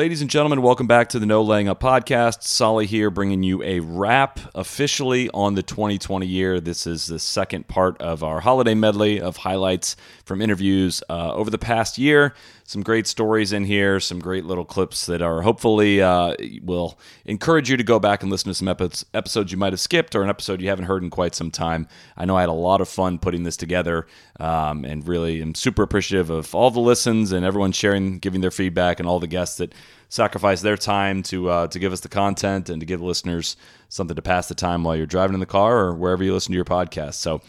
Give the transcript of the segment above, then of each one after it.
Ladies and gentlemen, welcome back to the No Laying Up podcast. Solly here, bringing you a wrap officially on the 2020 year. This is the second part of our holiday medley of highlights from interviews uh, over the past year. Some great stories in here, some great little clips that are hopefully uh, will encourage you to go back and listen to some epi- episodes you might have skipped or an episode you haven't heard in quite some time. I know I had a lot of fun putting this together um, and really am super appreciative of all the listens and everyone sharing, giving their feedback, and all the guests that sacrifice their time to uh, to give us the content and to give listeners something to pass the time while you're driving in the car or wherever you listen to your podcast. So.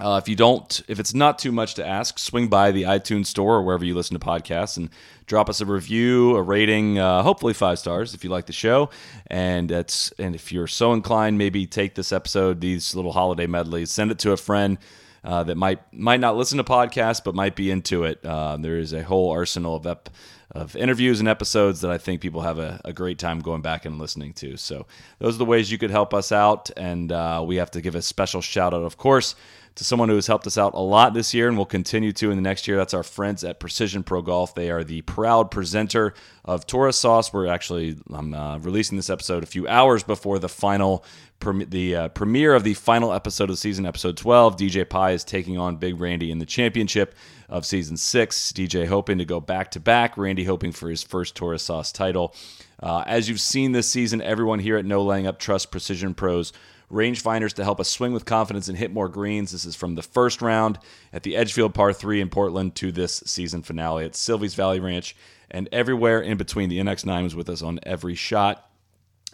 Uh, if you don't, if it's not too much to ask, swing by the iTunes store or wherever you listen to podcasts and drop us a review, a rating, uh, hopefully five stars if you like the show. And it's and if you're so inclined, maybe take this episode, these little holiday medleys, send it to a friend uh, that might might not listen to podcasts but might be into it. Uh, there is a whole arsenal of ep- of interviews and episodes that I think people have a, a, great time going back and listening to. So those are the ways you could help us out, and uh, we have to give a special shout out, of course to someone who has helped us out a lot this year and will continue to in the next year. That's our friends at Precision Pro Golf. They are the proud presenter of Tourist Sauce. We're actually I'm uh, releasing this episode a few hours before the final the uh, premiere of the final episode of the season, episode 12. DJ Pie is taking on Big Randy in the championship of season six. DJ hoping to go back to back. Randy hoping for his first Tourist Sauce title. Uh, as you've seen this season, everyone here at No Laying Up Trust Precision Pros rangefinders to help us swing with confidence and hit more greens. This is from the first round at the Edgefield Par 3 in Portland to this season finale at Silvies Valley Ranch and everywhere in between. The NX9 was with us on every shot.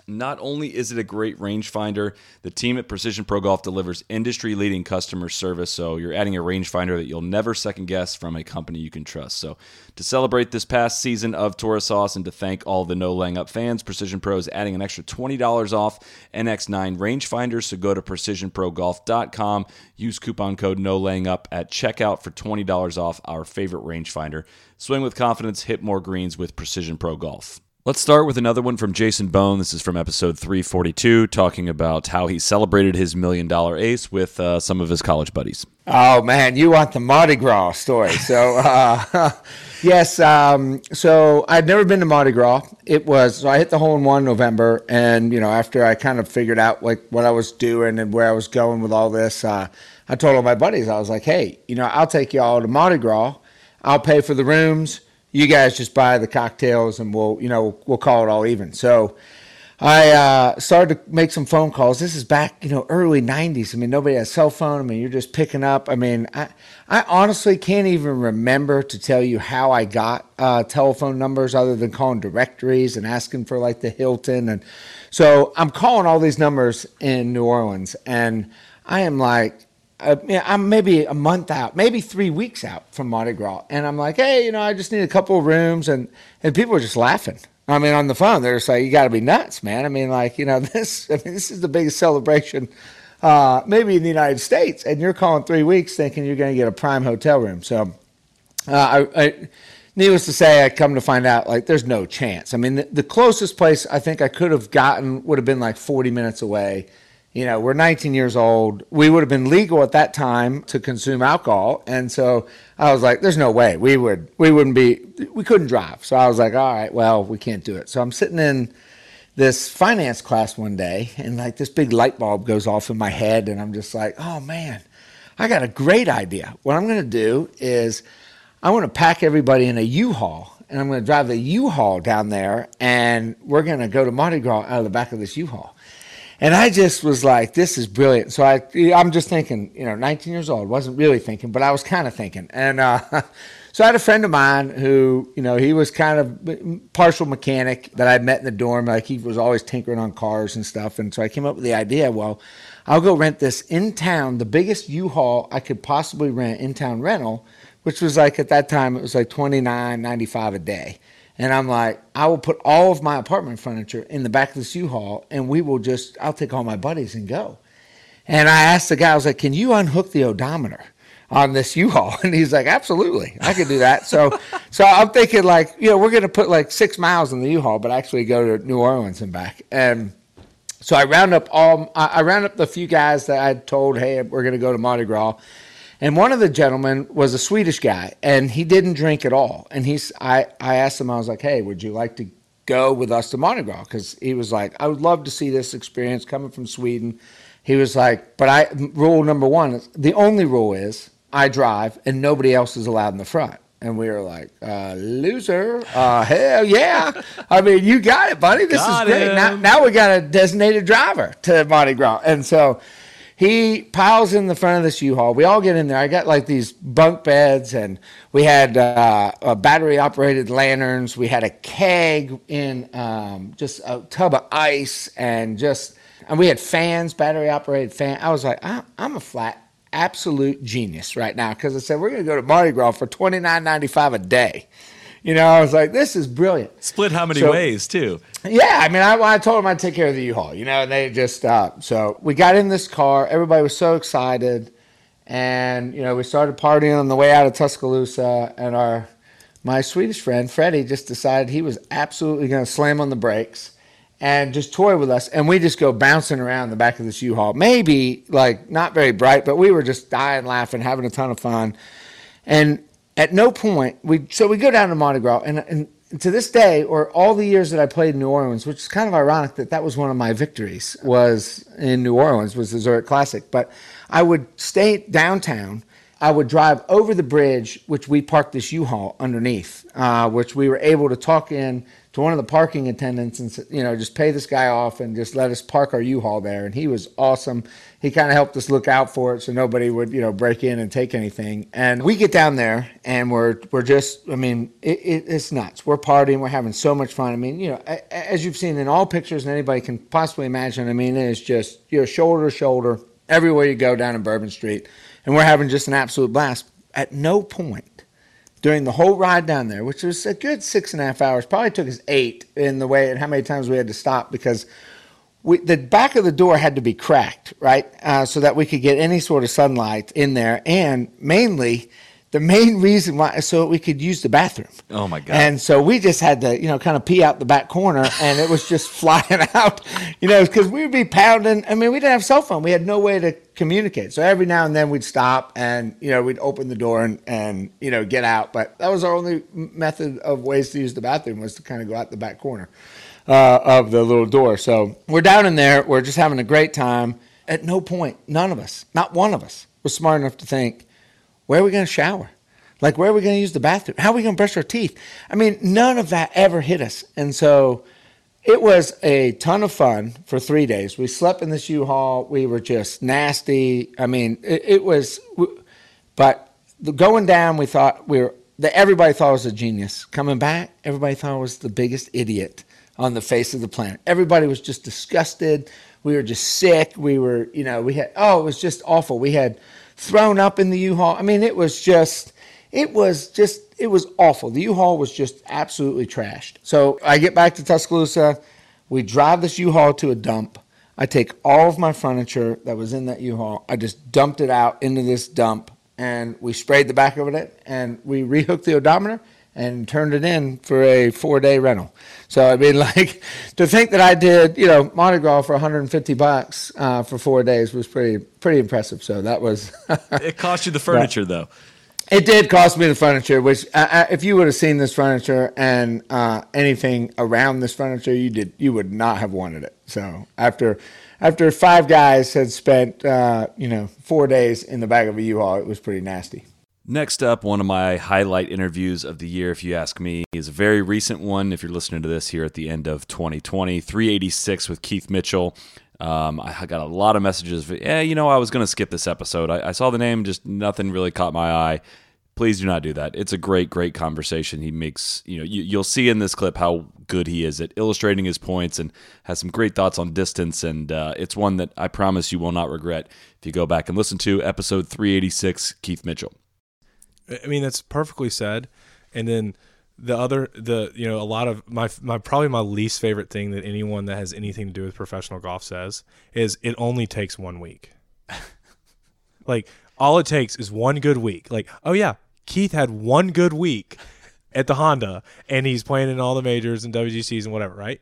Not only is it a great rangefinder, the team at Precision Pro Golf delivers industry leading customer service. So you're adding a rangefinder that you'll never second guess from a company you can trust. So to celebrate this past season of Tourist Sauce and to thank all the No Laying Up fans, Precision Pro is adding an extra $20 off NX9 rangefinders. So go to precisionprogolf.com, use coupon code No Laying Up at checkout for $20 off our favorite rangefinder. Swing with confidence, hit more greens with Precision Pro Golf. Let's start with another one from Jason Bohn. This is from episode 342, talking about how he celebrated his million dollar ace with uh, some of his college buddies. Oh, man, you want the Mardi Gras story. So, uh, yes, um, so I'd never been to Mardi Gras. It was, so I hit the hole in one November. And, you know, after I kind of figured out like what I was doing and where I was going with all this, uh, I told all my buddies, I was like, hey, you know, I'll take you all to Mardi Gras. I'll pay for the rooms you guys just buy the cocktails and we'll you know we'll call it all even. So i uh, started to make some phone calls. This is back you know early 90s i mean nobody has cell phone. I mean you're just picking up. I mean i, I honestly can't even remember to tell you how i got uh, telephone numbers other than calling directories and asking for like the hilton. And so i'm calling all these numbers in new orleans and i am like uh, I'm maybe a month out, maybe three weeks out from Mardi Gras, and I'm like, hey, you know, I just need a couple of rooms, and and people are just laughing. I mean, on the phone, they're just like, you got to be nuts, man. I mean, like, you know, this, I mean, this is the biggest celebration, uh, maybe in the United States, and you're calling three weeks thinking you're going to get a prime hotel room. So, uh, I, I, needless to say, I come to find out, like, there's no chance. I mean, the, the closest place I think I could have gotten would have been like 40 minutes away you know, we're 19 years old. We would have been legal at that time to consume alcohol, and so I was like, "There's no way we would. We wouldn't be. We couldn't drive." So I was like, "All right, well, we can't do it." So I'm sitting in this finance class one day, and like this big light bulb goes off in my head, and I'm just like, "Oh man, I got a great idea. What I'm going to do is I want to pack everybody in a U-Haul." And I'm going to drive the U-Haul down there, and we're going to go to Mardi Gras out of the back of this U-Haul. And I just was like, this is brilliant. So I, I'm just thinking, you know, 19 years old, wasn't really thinking, but I was kind of thinking. And uh, so I had a friend of mine who, you know, he was kind of partial mechanic that I met in the dorm. Like he was always tinkering on cars and stuff. And so I came up with the idea, well, I'll go rent this in town, the biggest U-Haul I could possibly rent in town rental, which was like at that time it was like 29.95 a day. And I'm like, I will put all of my apartment furniture in the back of this U-Haul, and we will just, I'll take all my buddies and go. And I asked the guy, I was like, can you unhook the odometer? on this U-Haul. And he's like, absolutely, I could do that. So, so I'm thinking like, you know, we're going to put like six miles in the U-Haul, but actually go to New Orleans and back. And so I round up all, I round up the few guys that I told, hey, we're going to go to Mardi Gras. And one of the gentlemen was a Swedish guy, and he didn't drink at all. And he's, I, I asked him, I was like, hey, would you like to go with us to Mardi Gras? Because he was like, I would love to see this experience coming from Sweden. He was like, but I, rule number one is the only rule is I drive and nobody else is allowed in the front. And we were like, uh, loser. Uh, hell yeah. I mean, you got it, buddy. This Got is great. Now, now we got a designated driver to Mardi Gras. And so he piles in the front of this U-Haul. We all get in there. I got like these bunk beds, and we had uh, uh, battery-operated lanterns. We had a keg in um, just a tub of ice, and just and we had fans, battery-operated fan. I was like, I'm a flat absolute genius right now because I said we're going to go to Mardi Gras for twenty nine ninety five a day. You know, I was like, this is brilliant. Split how many So- ways too? Yeah, I mean, I, I told them I'd take care of the U-Haul, you know, and they just uh, so we got in this car. Everybody was so excited, and you know, we started partying on the way out of Tuscaloosa, and our my Swedish friend Freddie just decided he was absolutely going to slam on the brakes and just toy with us, and we just go bouncing around the back of this U-Haul. Maybe like not very bright, but we were just dying laughing, having a ton of fun. And at no point we so we go down to Mardi Gras, and, and to this day, or all the years that I played in New Orleans, which is kind of ironic that that was one of my victories was in New Orleans was the Zurich Classic. But I would stay downtown. I would drive over the bridge, which we parked this U-Haul underneath, uh, which we were able to talk in to one of the parking attendants and s- you know just pay this guy off and just let us park our U-Haul there. And he was awesome. He kind of helped us look out for it so nobody would you know break in and take anything. And we get down there and we're we're just I mean it, it, it's nuts. We're partying. We're having so much fun. I mean you know as you've seen in all pictures and anybody can possibly imagine. I mean it is just you're shoulder to shoulder everywhere you go down in Bourbon Street, and we're having just an absolute blast. At no point during the whole ride down there, which was a good six and a half hours, probably took us eight in the way and how many times we had to stop because we, the back of the door had to be cracked, right, uh, so that we could get any sort of sunlight in there, and mainly the main reason why so we could use the bathroom. Oh, my God. And so we just had to, you know, kind of pee out the back corner, and it was just flying out, you know, because we would be pounding. I mean, we didn't have cell phone; we had no way to communicate. So every now and then we'd stop, and you know, we'd open the door and and you know get out. But that was our only method of ways to use the bathroom was to kind of go out the back corner uh, of the little door. So we're down in there. We're just having a great time. At no point, none of us, not one of us, was smart enough to think, where are we going to shower? Like, where are we going to use the bathroom? How are we going to brush our teeth? I mean, none of that ever hit us. And so it was a ton of fun for three days. We slept in this U-Haul. We were just nasty. I mean, it, it was, but going down, we thought we were, that everybody thought I was a genius. Coming back, everybody thought I was the biggest idiot on the face of the planet. Everybody was just disgusted. We were just sick. We were, you know, we had, oh, it was just awful. We had thrown up in the U-Haul. I mean, it was just, it was just, it was awful. The U-Haul was just absolutely trashed. So I get back to Tuscaloosa. We drive this U-Haul to a dump. I take all of my furniture that was in that U-Haul. I just dumped it out into this dump, and we sprayed the back of it, and we rehooked the odometer and turned it in for a four-day rental. So I mean, like to think that I did, you know, Mardi Gras for 150 bucks uh, for four days was pretty pretty impressive. So that was. It cost you the furniture though. It did cost me the furniture, which uh, uh, if you would have seen this furniture and uh, anything around this furniture, you did you would not have wanted it. So after after five guys had spent uh, you know four days in the back of a U-Haul, it was pretty nasty. Next up, one of my highlight interviews of the year, if you ask me, is a very recent one. If you're listening to this here at the end of 2020, 386 with Keith Mitchell. Um, I got a lot of messages. Of, yeah, you know, I was going to skip this episode. I, I saw the name, just nothing really caught my eye. Please do not do that. It's a great, great conversation. He makes, you know, you, you'll see in this clip how good he is at illustrating his points and has some great thoughts on distance. And uh, it's one that I promise you will not regret if you go back and listen to episode 386, Keith Mitchell. I mean, that's perfectly said. And then the other the you know a lot of my my probably my least favorite thing that anyone that has anything to do with professional golf says is it only takes one week. like all it takes is one good week. Like oh yeah, Keith had one good week at the Honda and he's playing in all the majors and WGCs and whatever, right?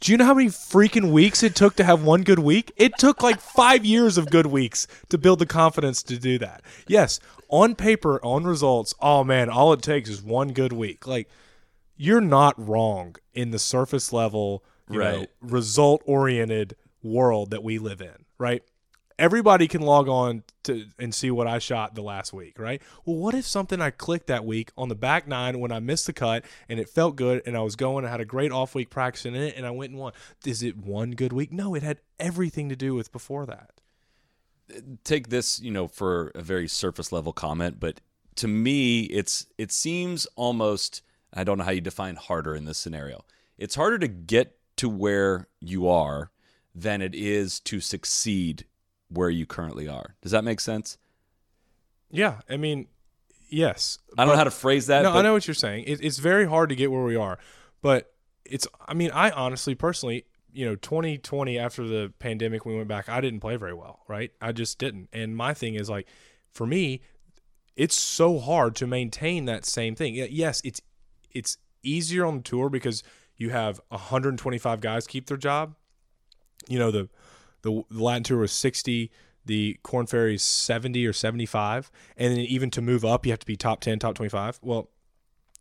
Do you know how many freaking weeks it took to have one good week? It took like five years of good weeks to build the confidence to do that. Yes, on paper, on results, oh man, all it takes is one good week. Like, you're not wrong in the surface level, you know, Right. result oriented world that we live in, right? Everybody can log on to and see what I shot the last week, right? Well, what if something I clicked that week on the back nine when I missed the cut and it felt good and I was going, I had a great off week practicing in it and I went and won. Is it one good week? No, it had everything to do with before that. take this, you know, for a very surface level comment, but to me, it's it seems almost I don't know how you define harder in this scenario. It's harder to get to where you are than it is to succeed where you currently are. Does that make sense? Yeah, I mean, yes. I don't know how to phrase that. no, I know what you're saying. It, it's very hard to get where we are, but it's. I mean, I honestly, personally, you know, 2020 after the pandemic, we went back. I didn't play very well, right? I just didn't. And my thing is like, for me, it's so hard to maintain that same thing. Yes, it's it's easier on the tour because you have 125 guys keep their job. You know the the Latin tour was 60. The Corn Ferry is 70 or 75, and then even to move up, you have to be top 10, top 25. Well,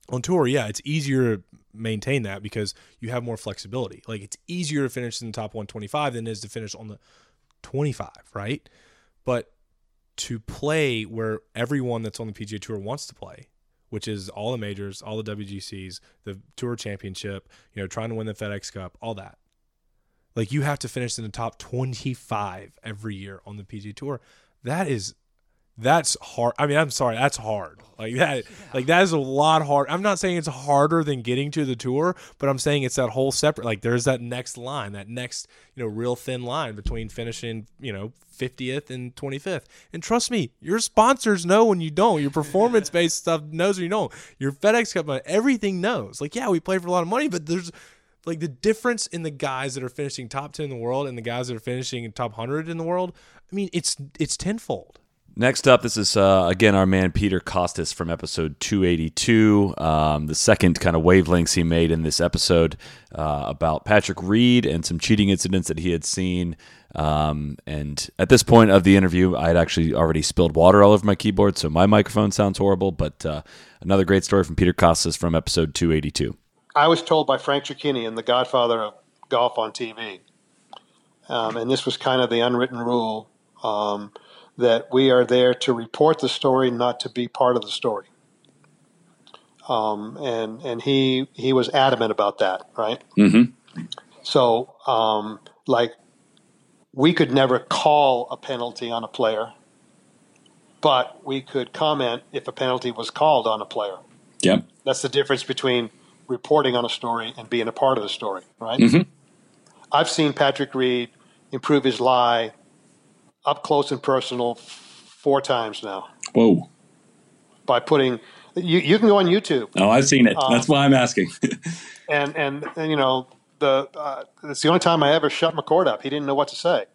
on tour, yeah, it's easier to maintain that because you have more flexibility. Like it's easier to finish in the top 125 than it is to finish on the 25, right? But to play where everyone that's on the PGA Tour wants to play, which is all the majors, all the WGCs, the Tour Championship, you know, trying to win the FedEx Cup, all that. Like you have to finish in the top 25 every year on the PGA Tour. That is that's hard. I mean, I'm sorry, that's hard. Like that like that is a lot hard. I'm not saying it's harder than getting to the tour, but I'm saying it's that whole separate like there's that next line, that next, you know, real thin line between finishing, you know, 50th and 25th. And trust me, your sponsors know when you don't. Your performance based stuff knows when you don't. Your FedEx Cup, uh, everything knows. Like, yeah, we play for a lot of money, but there's like the difference in the guys that are finishing top 10 in the world and the guys that are finishing in top 100 in the world. I mean, it's it's tenfold. Next up, this is uh, again our man Peter Kostis from episode 282. Um, the second kind of wavelengths he made in this episode uh, about Patrick Reed and some cheating incidents that he had seen. Um, and at this point of the interview, I had actually already spilled water all over my keyboard, so my microphone sounds horrible. But uh, another great story from Peter Kostis from episode 282. I was told by Frank Chirkinian, the godfather of golf on TV, um, and this was kind of the unwritten rule um, that we are there to report the story, not to be part of the story. Um, and and he he was adamant about that, right? Mm-hmm. So, um, like, we could never call a penalty on a player, but we could comment if a penalty was called on a player. Yep. That's the difference between reporting on a story and being a part of the story, right? Mhm. I've seen Patrick Reed improve his lie up close and personal four times now Whoa. by putting. You, you can go on YouTube Oh, I've seen it. Uh, That's why I'm asking. and and, and you know the uh, it's the only time I ever shut McCord up. He didn't know what to say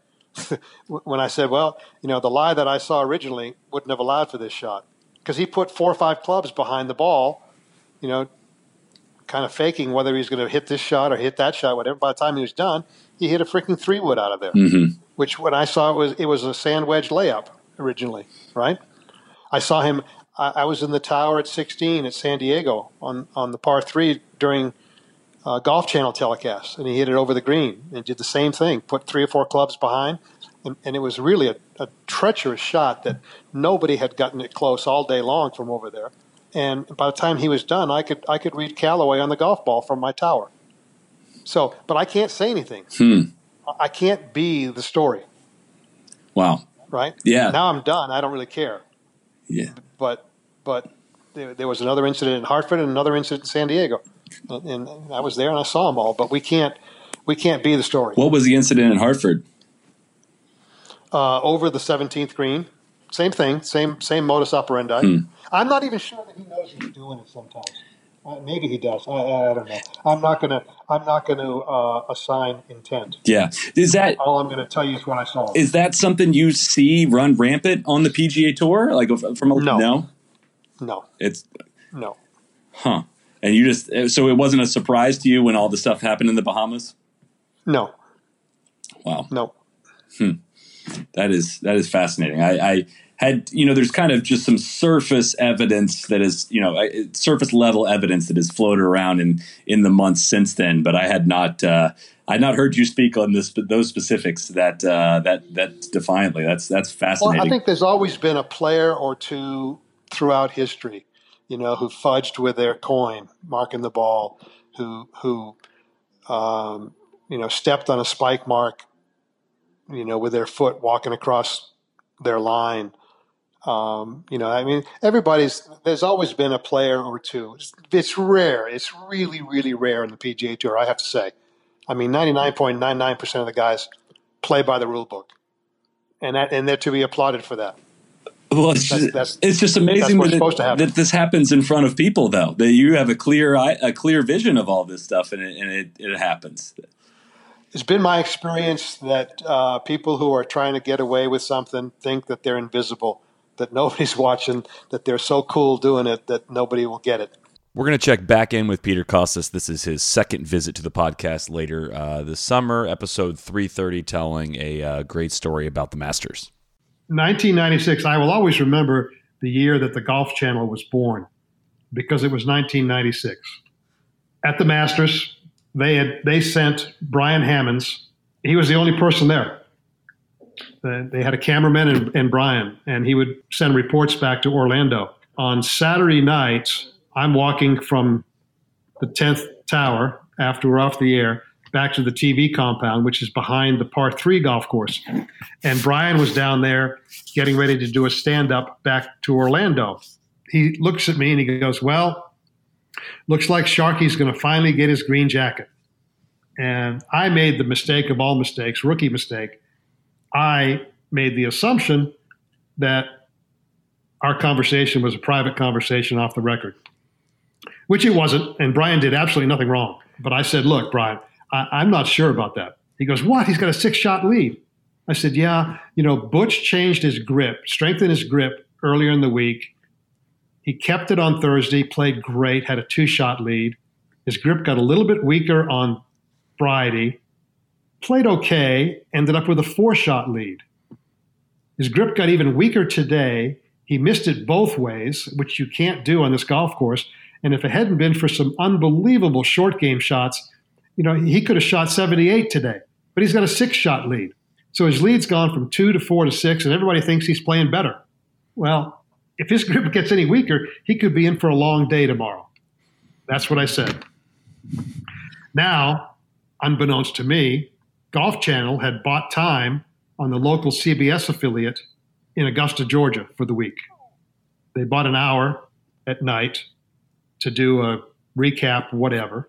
when I said, "Well, you know, the lie that I saw originally wouldn't have allowed for this shot because he put four or five clubs behind the ball, you know, kind of faking whether he was going to hit this shot or hit that shot, whatever. By the time he was done, he hit a freaking three wood out of there, mm-hmm. which when I saw it was it was a sand wedge layup originally, right? I saw him. I, I was in the tower at 16 at San Diego on on the par three during uh, Golf Channel telecast, and he hit it over the green and did the same thing. Put three or four clubs behind, and, and it was really a, a treacherous shot that nobody had gotten it close all day long from over there. And by the time he was done, I could I could read Callaway on the golf ball from my tower. So, but I can't say anything. Hmm. I- can't be the story, Wow. right? Yeah. Now I'm done. I don't really care. Yeah. But but there, there was another incident in Hartford and another incident in San Diego, and, and I was there and I saw them all. But we can't we can't be the story. What was the incident in Hartford? uh, over the 17th green. Same thing, same same modus operandi. Hmm. I'm not even sure that he knows he's doing it sometimes. Uh, maybe he does. I, I don't know. I'm not gonna. I'm not gonna uh, assign intent. Yeah, is that All I'm gonna tell you is what I saw. is that something you see run rampant on the PGA Tour? Like from a, No. no, no, it's no. huh. And you just so it wasn't a surprise to you when all the stuff happened in the Bahamas. No, Wow, no. That is that is fascinating. I, I had you know there's kind of just some surface evidence that is you know surface level evidence that has floated around in in the months since then, but I had not uh, I had not heard you speak on this those specifics that uh, that that defiantly. That's that's Well, fascinating. I think there's always been a player or two throughout history, you know, who fudged with their coin, marking the ball, who who um, you know stepped on a spike mark, you know, with their foot walking across their line. Um, you know, I mean, everybody's. There's always been a player or two. It's, it's rare. It's really, really rare in the PGA Tour. I have to say. I mean, 99.99 percent of the guys play by the rule book, and that and they're to be applauded for that. Well, it's That's- just, that's- it's just amazing that, it, that this happens in front of people, though. That you have a clear a clear vision of all this stuff, and it, and it, it happens. It's been my experience that uh, people who are trying to get away with something think that they're invisible, that nobody's watching, that they're so cool doing it that nobody will get it. We're going to check back in with Peter Kostis. This is his second visit to the podcast later uh, this summer, episode 330, telling a uh, great story about the Masters. 1996, I will always remember the year that the Golf Channel was born because it was 1996. At the Masters, they had they sent Brian Hammons. He was the only person there. They had a cameraman and, and Brian, and he would send reports back to Orlando. On Saturday nights, I'm walking from the 10th tower after we're off the air back to the TV compound, which is behind the par three golf course. And Brian was down there getting ready to do a stand up back to Orlando. He looks at me and he goes, Well, looks like Sharky's going to finally get his green jacket. And I made the mistake of all mistakes, rookie mistake. I made the assumption that our conversation was a private conversation off the record, which it wasn't. And Brian did absolutely nothing wrong. But I said, Look, Brian, I, I'm not sure about that. He goes, What? He's got a six shot lead. I said, Yeah, you know, Butch changed his grip, strengthened his grip earlier in the week. He kept it on Thursday, played great, had a two shot lead. His grip got a little bit weaker on Friday, played okay, ended up with a four shot lead. His grip got even weaker today. He missed it both ways, which you can't do on this golf course. And if it hadn't been for some unbelievable short game shots, you know, he could have shot 78 today, but he's got a six shot lead. So his lead's gone from two to four to six, and everybody thinks he's playing better. Well, if his grip gets any weaker, he could be in for a long day tomorrow. That's what I said. Now, unbeknownst to me, Golf Channel had bought time on the local CBS affiliate in Augusta, Georgia for the week. They bought an hour at night to do a recap, whatever.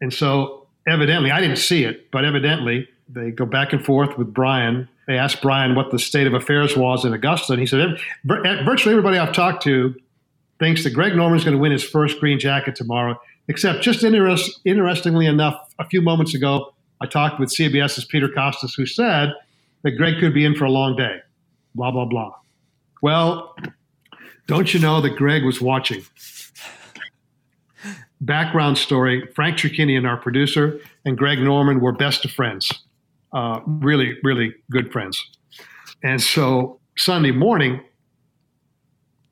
And so, evidently, I didn't see it, but evidently, they go back and forth with Brian. They asked Brian what the state of affairs was in Augusta, and he said, eh, virtually everybody I've talked to thinks that Greg Norman's going to win his first green jacket tomorrow, except just interest, interestingly enough, a few moments ago, I talked with CBS's Peter Kostis, who said that Greg could be in for a long day, blah, blah, blah. Well, don't you know that Greg was watching? Background story Frank Chirkinian, our producer, and Greg Norman were best of friends. Uh, really, really good friends. And so Sunday morning,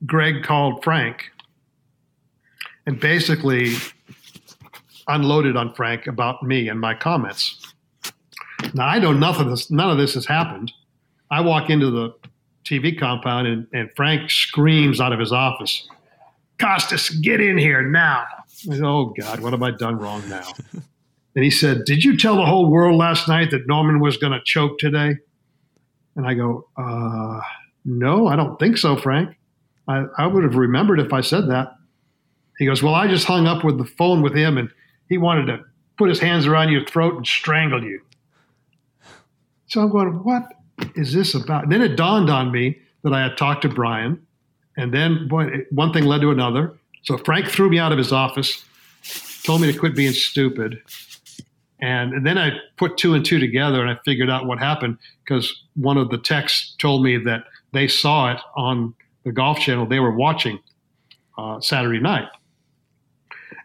Greg called Frank and basically unloaded on Frank about me and my comments. Now I know nothing. This, none of this has happened. I walk into the TV compound and, and Frank screams out of his office, "Kostis, get in here now!" Said, "Oh God, what have I done wrong now?" and he said, "Did you tell the whole world last night that Norman was going to choke today?" And I go, uh, "No, I don't think so, Frank." I, I would have remembered if I said that. He goes, Well, I just hung up with the phone with him and he wanted to put his hands around your throat and strangle you. So I'm going, What is this about? And then it dawned on me that I had talked to Brian. And then boy, one thing led to another. So Frank threw me out of his office, told me to quit being stupid. And, and then I put two and two together and I figured out what happened because one of the texts told me that they saw it on the Golf Channel. They were watching uh, Saturday night.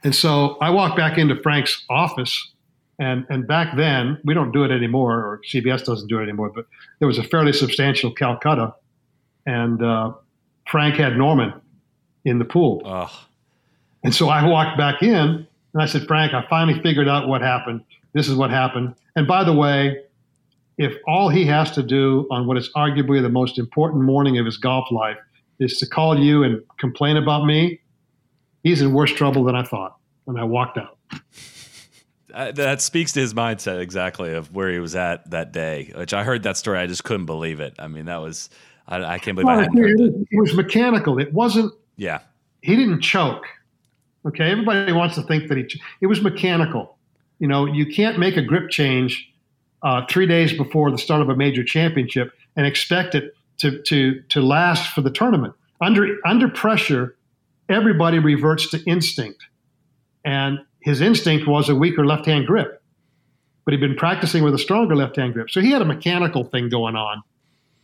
And so I walked back into Frank's office. And, and back then, we don't do it anymore, or CBS doesn't do it anymore, but there was a fairly substantial Calcutta. And uh, Frank had Norman in the pool. Ugh. And so I walked back in and I said, Frank, I finally figured out what happened. This is what happened. And by the way, if all he has to do on what is arguably the most important morning of his golf life is to call you and complain about me, he's in worse trouble than I thought. And I walked out. Uh, that speaks to his mindset exactly of where he was at that day. Which I heard that story, I just couldn't believe it. I mean, that was I, I can't believe I hadn't heard it. It was mechanical. It wasn't. Yeah. He didn't choke. Okay, everybody wants to think that he. It was mechanical. You know, you can't make a grip change uh, three days before the start of a major championship and expect it to to to last for the tournament. Under under pressure, everybody reverts to instinct, and his instinct was a weaker left-hand grip, but he'd been practicing with a stronger left-hand grip. So he had a mechanical thing going on,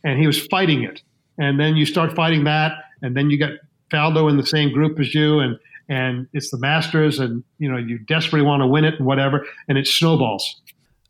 and he was fighting it. And then you start fighting that, and then you got Faldo in the same group as you, and and it's the Masters, and you know you desperately want to win it and whatever, and it snowballs.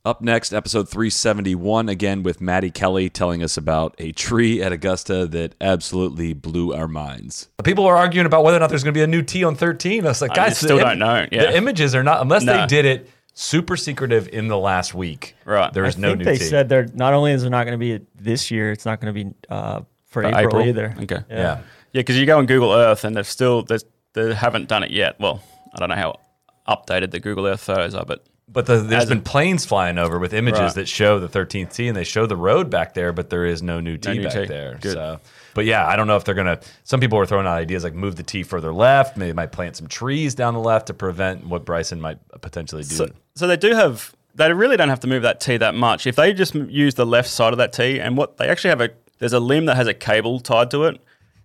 Up next, episode 371, again with Maddie Kelly telling us about a tree at Augusta that absolutely blew our minds. People are arguing about whether or not there's going to be a new tee on 13. I was like, I guys, still the, don't know. Yeah. The images are not, unless No. they did it super secretive in the last week. Right. There is I no think new they tee. said they're not only is it not going to be this year, it's not going to be uh, for, For April, April? either. Okay. Yeah. yeah. Yeah, because you go on Google Earth and they've still there's- they haven't done it yet. Well, I don't know how updated the Google Earth photos are, but But the, there's As been planes flying over with images Right. that show the 13th tee and they show the road back there, but there is no new tee new back tee. there. Good. So, but yeah, I don't know if they're gonna. Some people are throwing out ideas like move the tee further left. Maybe they might plant some trees down the left to prevent what Bryson might potentially do. so, so they do have they really don't have to move that tee that much if they just use the left side of that tee and what they actually have a there's a limb that has a cable tied to it,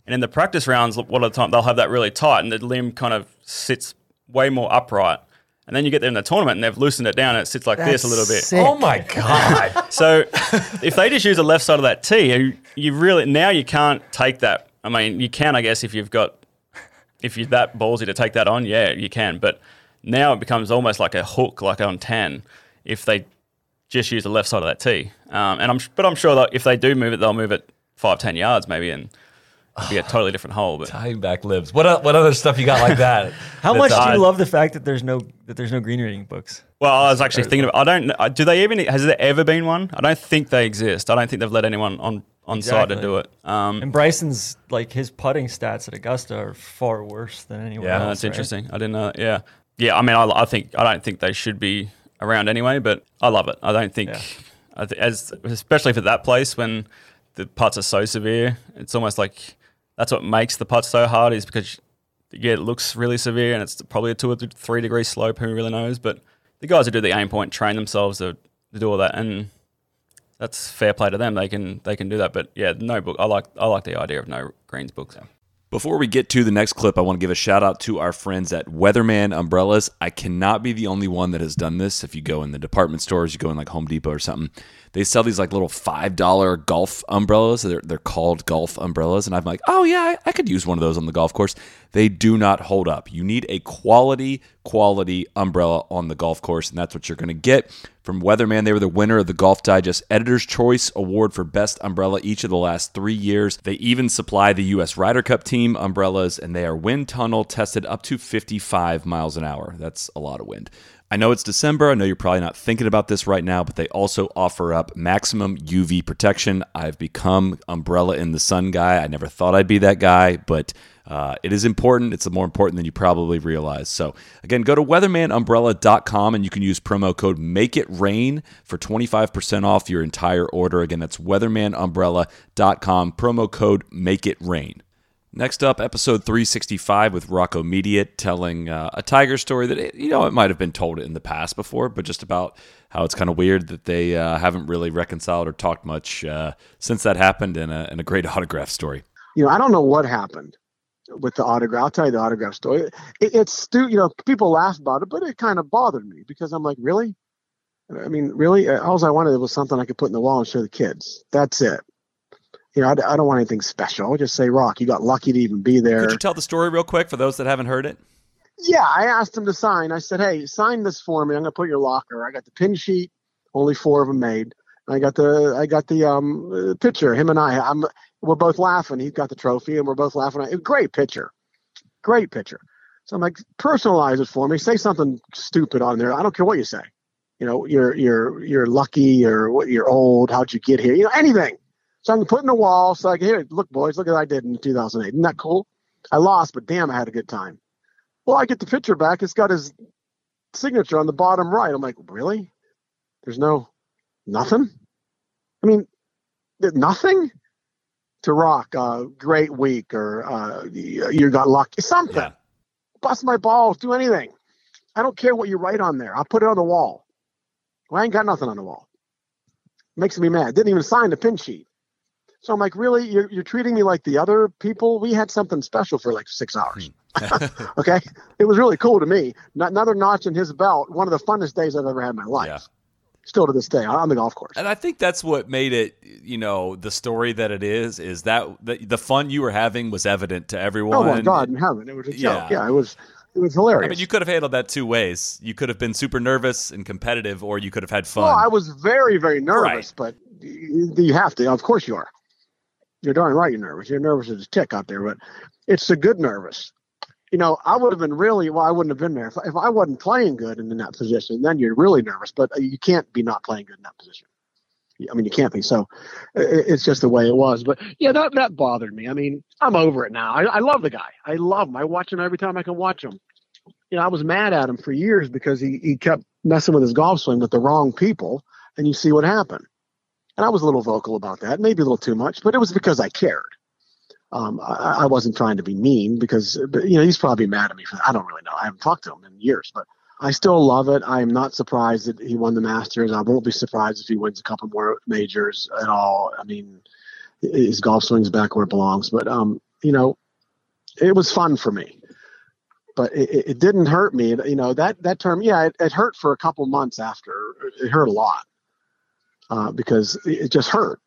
and in the practice rounds, a lot of the time they'll have that really tight, and the limb kind of sits way more upright. And then you get there in the tournament, and they've loosened it down, and it sits like this a little bit. sick. oh my god! So if they just use the left side of that tee, you, you really now you can't take that. I mean, you can, I guess, if you've got if you're that ballsy to take that on, yeah, you can. But now it becomes almost like a hook, like on ten, if they just use the left side of that tee. Um, and I'm but I'm sure that if they do move it, they'll move it five, ten yards maybe, and it'll be a totally different hole. But Tying back libs. What o- what other stuff you got like that? How That's much do you love the fact that there's no that there's no green reading books? well, I was actually thinking of. I don't. know- Do they even? Has there ever been one? I don't think they exist. I don't think they've let anyone on on site to Exactly. do it. Um, And Bryson's like his putting stats at Augusta are far worse than anyone Yeah, else. that's right? interesting. I didn't know. Yeah, yeah. I mean, I, I think I don't think they should be around anyway, but I love it. I don't think, Yeah. I th- as especially for that place when the putts are so severe, it's almost like that's what makes the putts so hard is because yeah, it looks really severe and it's probably a two or three degree slope. Who really knows? But the guys who do the aim point train themselves to, to do all that, and that's fair play to them. They can they can do that. But yeah, no book. I like I like the idea of no greens books. Before we get to the next clip, I want to give a shout out to our friends at Weatherman Umbrellas. I cannot be the only one that has done this. If you go in the department stores, you go in like Home Depot or something, they sell these like little five dollar golf umbrellas. They're they're called golf umbrellas, and I'm like, oh yeah, I, I could use one of those on the golf course. They do not hold up. You need a quality quality umbrella on the golf course, and that's what you're going to get from Weatherman. They were the winner of the Golf Digest Editor's Choice Award for Best Umbrella each of the last three years. They even supply the U.S. Ryder Cup team umbrellas, and they are wind tunnel tested up to 55 miles an hour. That's a lot of wind. I know it's December. I know you're probably not thinking about this right now, but they also offer up maximum UV protection. I've become umbrella in the sun guy. I never thought I'd be that guy, but uh, it is important. It's more important than you probably realize. So, again, go to weathermanumbrella.com and you can use promo code MAKEITRAIN for 25% off your entire order. Again, that's weathermanumbrella.com, promo code MAKEITRAIN. Next up, episode 365 with Rocco Mediate telling uh, a tiger story that, it, you know, it might have been told in the past before, but just about how it's kind of weird that they uh, haven't really reconciled or talked much uh, since that happened and a, a great autograph story. you know, I don't know what happened. with the autograph. I'll tell you the autograph story. It, it's stu- you know, people laugh about it, but it kind of bothered me because I'm like, really? I mean, really? All I wanted was something I could put in the wall and show the kids. That's it. You know, I, I don't want anything special. I just say, Rock, you got lucky to even be there. Could you tell the story real quick for those that haven't heard it? Yeah, I asked him to sign. I said, "Hey, sign this for me. I'm gonna put your locker. I got the pin sheet. Only four of them made. I got the I got the um uh, picture. Him and I. I'm we're both laughing. He's got the trophy, and we're both laughing. Great picture, great picture. So I'm like, personalize it for me. Say something stupid on there. I don't care what you say. You know, you're you're you're lucky, or what you're old. How'd you get here? You know, anything. So I'm putting a wall. So I like, here, look, boys, look at what I did in 2008. Isn't that cool? I lost, but damn, I had a good time. Well, I get the picture back. It's got his signature on the bottom right. I'm like, really? There's no nothing. I mean, nothing to rock. Uh, great week, or uh, you you got lucky. Something. Bust my balls. Do anything. I don't care what you write on there. I'll put it on the wall. Well, I ain't got nothing on the wall. Makes me mad. Didn't even sign the pin sheet. So I'm like, really? You're, you're treating me like the other people? We had something special for like six hmm. hours. okay. It was really cool to me. Not, another notch in his belt. One of the funnest days I've ever had in my life. Still to this day on the golf course. And I think that's what made it, you know, the story that it is, is that the, the fun you were having was evident to everyone. Oh my God in heaven. It was a joke. Yeah, it was it was hilarious. I mean, you could have handled that two ways. You could have been super nervous and competitive, or you could have had fun. Well, I was very, very nervous, but you, you have to. Of course you are. You're darn right you're nervous. You're nervous as a tick out there, but it's a good nervous. You know, I would have been really, well, I wouldn't have been there. If, if I wasn't playing good in, that position, then you're really nervous, but uh, you can't be not playing good in that position. I mean, you can't be. So it, it's just the way it was. But yeah, that, that bothered me. I mean, I'm over it now. I, I love the guy. I love him. I watch him every time I can watch him. You know, I was mad at him for years because he, he kept messing with his golf swing with the wrong people, and you see what happened. And I was a little vocal about that, maybe a little too much, but it was because I cared. Um, I, I wasn't trying to be mean because, you know, he's probably mad at me for I don't really know. I haven't talked to him in years, but I still love it. I'm not surprised that he won the Masters. I won't be surprised if he wins a couple more majors at all. I mean, his golf swing's back where it belongs. But um, you know, it was fun for me. But it, it didn't hurt me. You know that that term, yeah, it, it hurt for a couple months after. It hurt a lot uh, because it just hurt.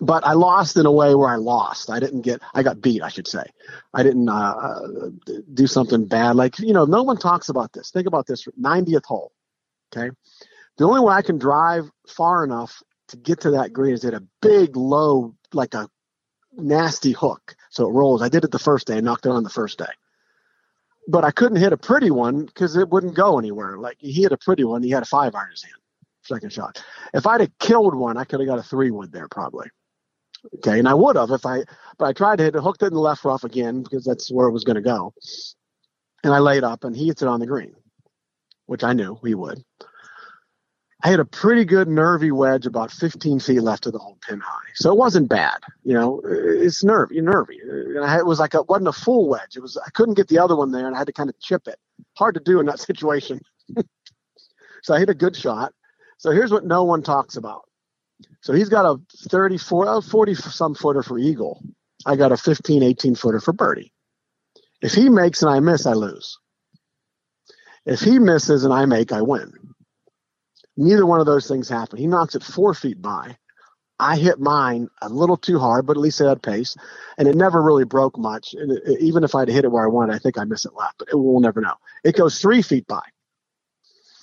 But I lost in a way where I lost. I didn't get. I got beat. I should say. I didn't uh, uh, do something bad. Like you know, no one talks about this. Think about this: 90th hole. Okay, the only way I can drive far enough to get to that green is at a big low, like a nasty hook, so it rolls. I did it the first day. I knocked it on the first day. But I couldn't hit a pretty one because it wouldn't go anywhere. Like he hit a pretty one, he had a five iron in his hand, second shot. If I'd have killed one, I could have got a three wood there probably. Okay, and I would have if I, but I tried to hit it, hooked it in the left rough again because that's where it was going to go. And I laid up, and he hits it on the green, which I knew he would. I had a pretty good nervy wedge about 15 feet left of the hole pin high, so it wasn't bad. You know, it's nervy, nervy. And I it was like a wasn't a full wedge. It was I couldn't get the other one there, and I had to kind of chip it. Hard to do in that situation. so I hit a good shot. So here's what no one talks about. So he's got a 34, uh, 40 some footer for eagle. I got a 15, 18 footer for birdie. If he makes and I miss, I lose. If he misses and I make, I win. Neither one of those things happen. He knocks it four feet by. I hit mine a little too hard, but at least it had pace, and it never really broke much. And it, even if I'd hit it where I wanted, I think I miss it left, but it, we'll never know. It goes three feet by.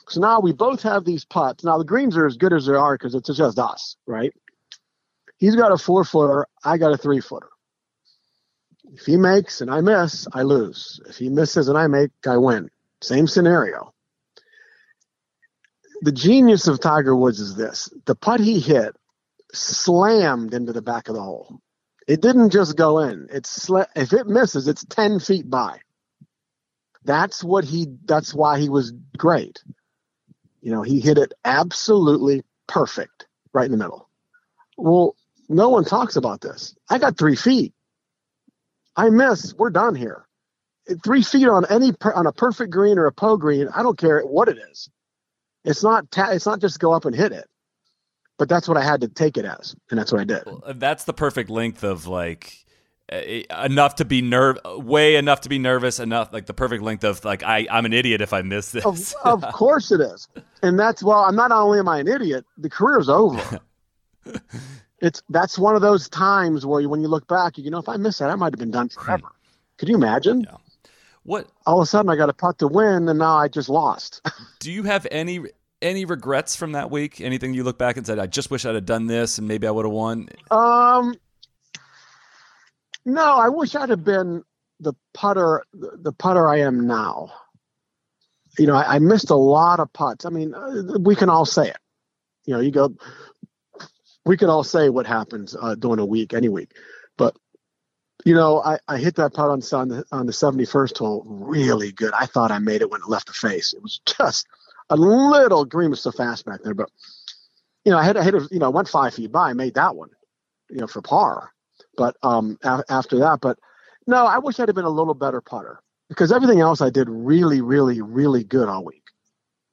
So now we both have these putts. Now the greens are as good as they are because it's just us, right? He's got a four footer. I got a three footer. If he makes and I miss, I lose. If he misses and I make, I win. Same scenario. The genius of Tiger Woods is this the putt he hit slammed into the back of the hole. It didn't just go in. It's sl- if it misses, it's 10 feet by. That's what he that's why he was great. You know, he hit it absolutely perfect right in the middle. Well, no one talks about this. I got three feet. I miss. We're done here. Three feet on any on a perfect green or a po green. I don't care what it is. It's not. Ta- it's not just go up and hit it. But that's what I had to take it as, and that's what I did. That's the perfect length of like enough to be nerve, way enough to be nervous, enough like the perfect length of like I I'm an idiot if I miss this. Of, of course it is, and that's well. I'm not only am I an idiot, the career's over. it's that's one of those times where you, when you look back, you know, if I miss that, I might have been done forever. Could you imagine? Yeah. What? All of a sudden, I got a putt to win, and now I just lost. Do you have any any regrets from that week? Anything you look back and said, "I just wish I'd have done this, and maybe I would have won"? Um, no, I wish I'd have been the putter, the putter I am now. You know, I, I missed a lot of putts. I mean, uh, we can all say it. You know, you go. We can all say what happens uh, during a week, any week, but you know, I, I hit that putt on, on the on the 71st hole really good. I thought I made it when it left the face. It was just a little green was so fast back there, but you know, I had I hit it, you know, went five feet by, made that one, you know, for par. But um, a- after that, but no, I wish I'd have been a little better putter because everything else I did really, really, really good all week.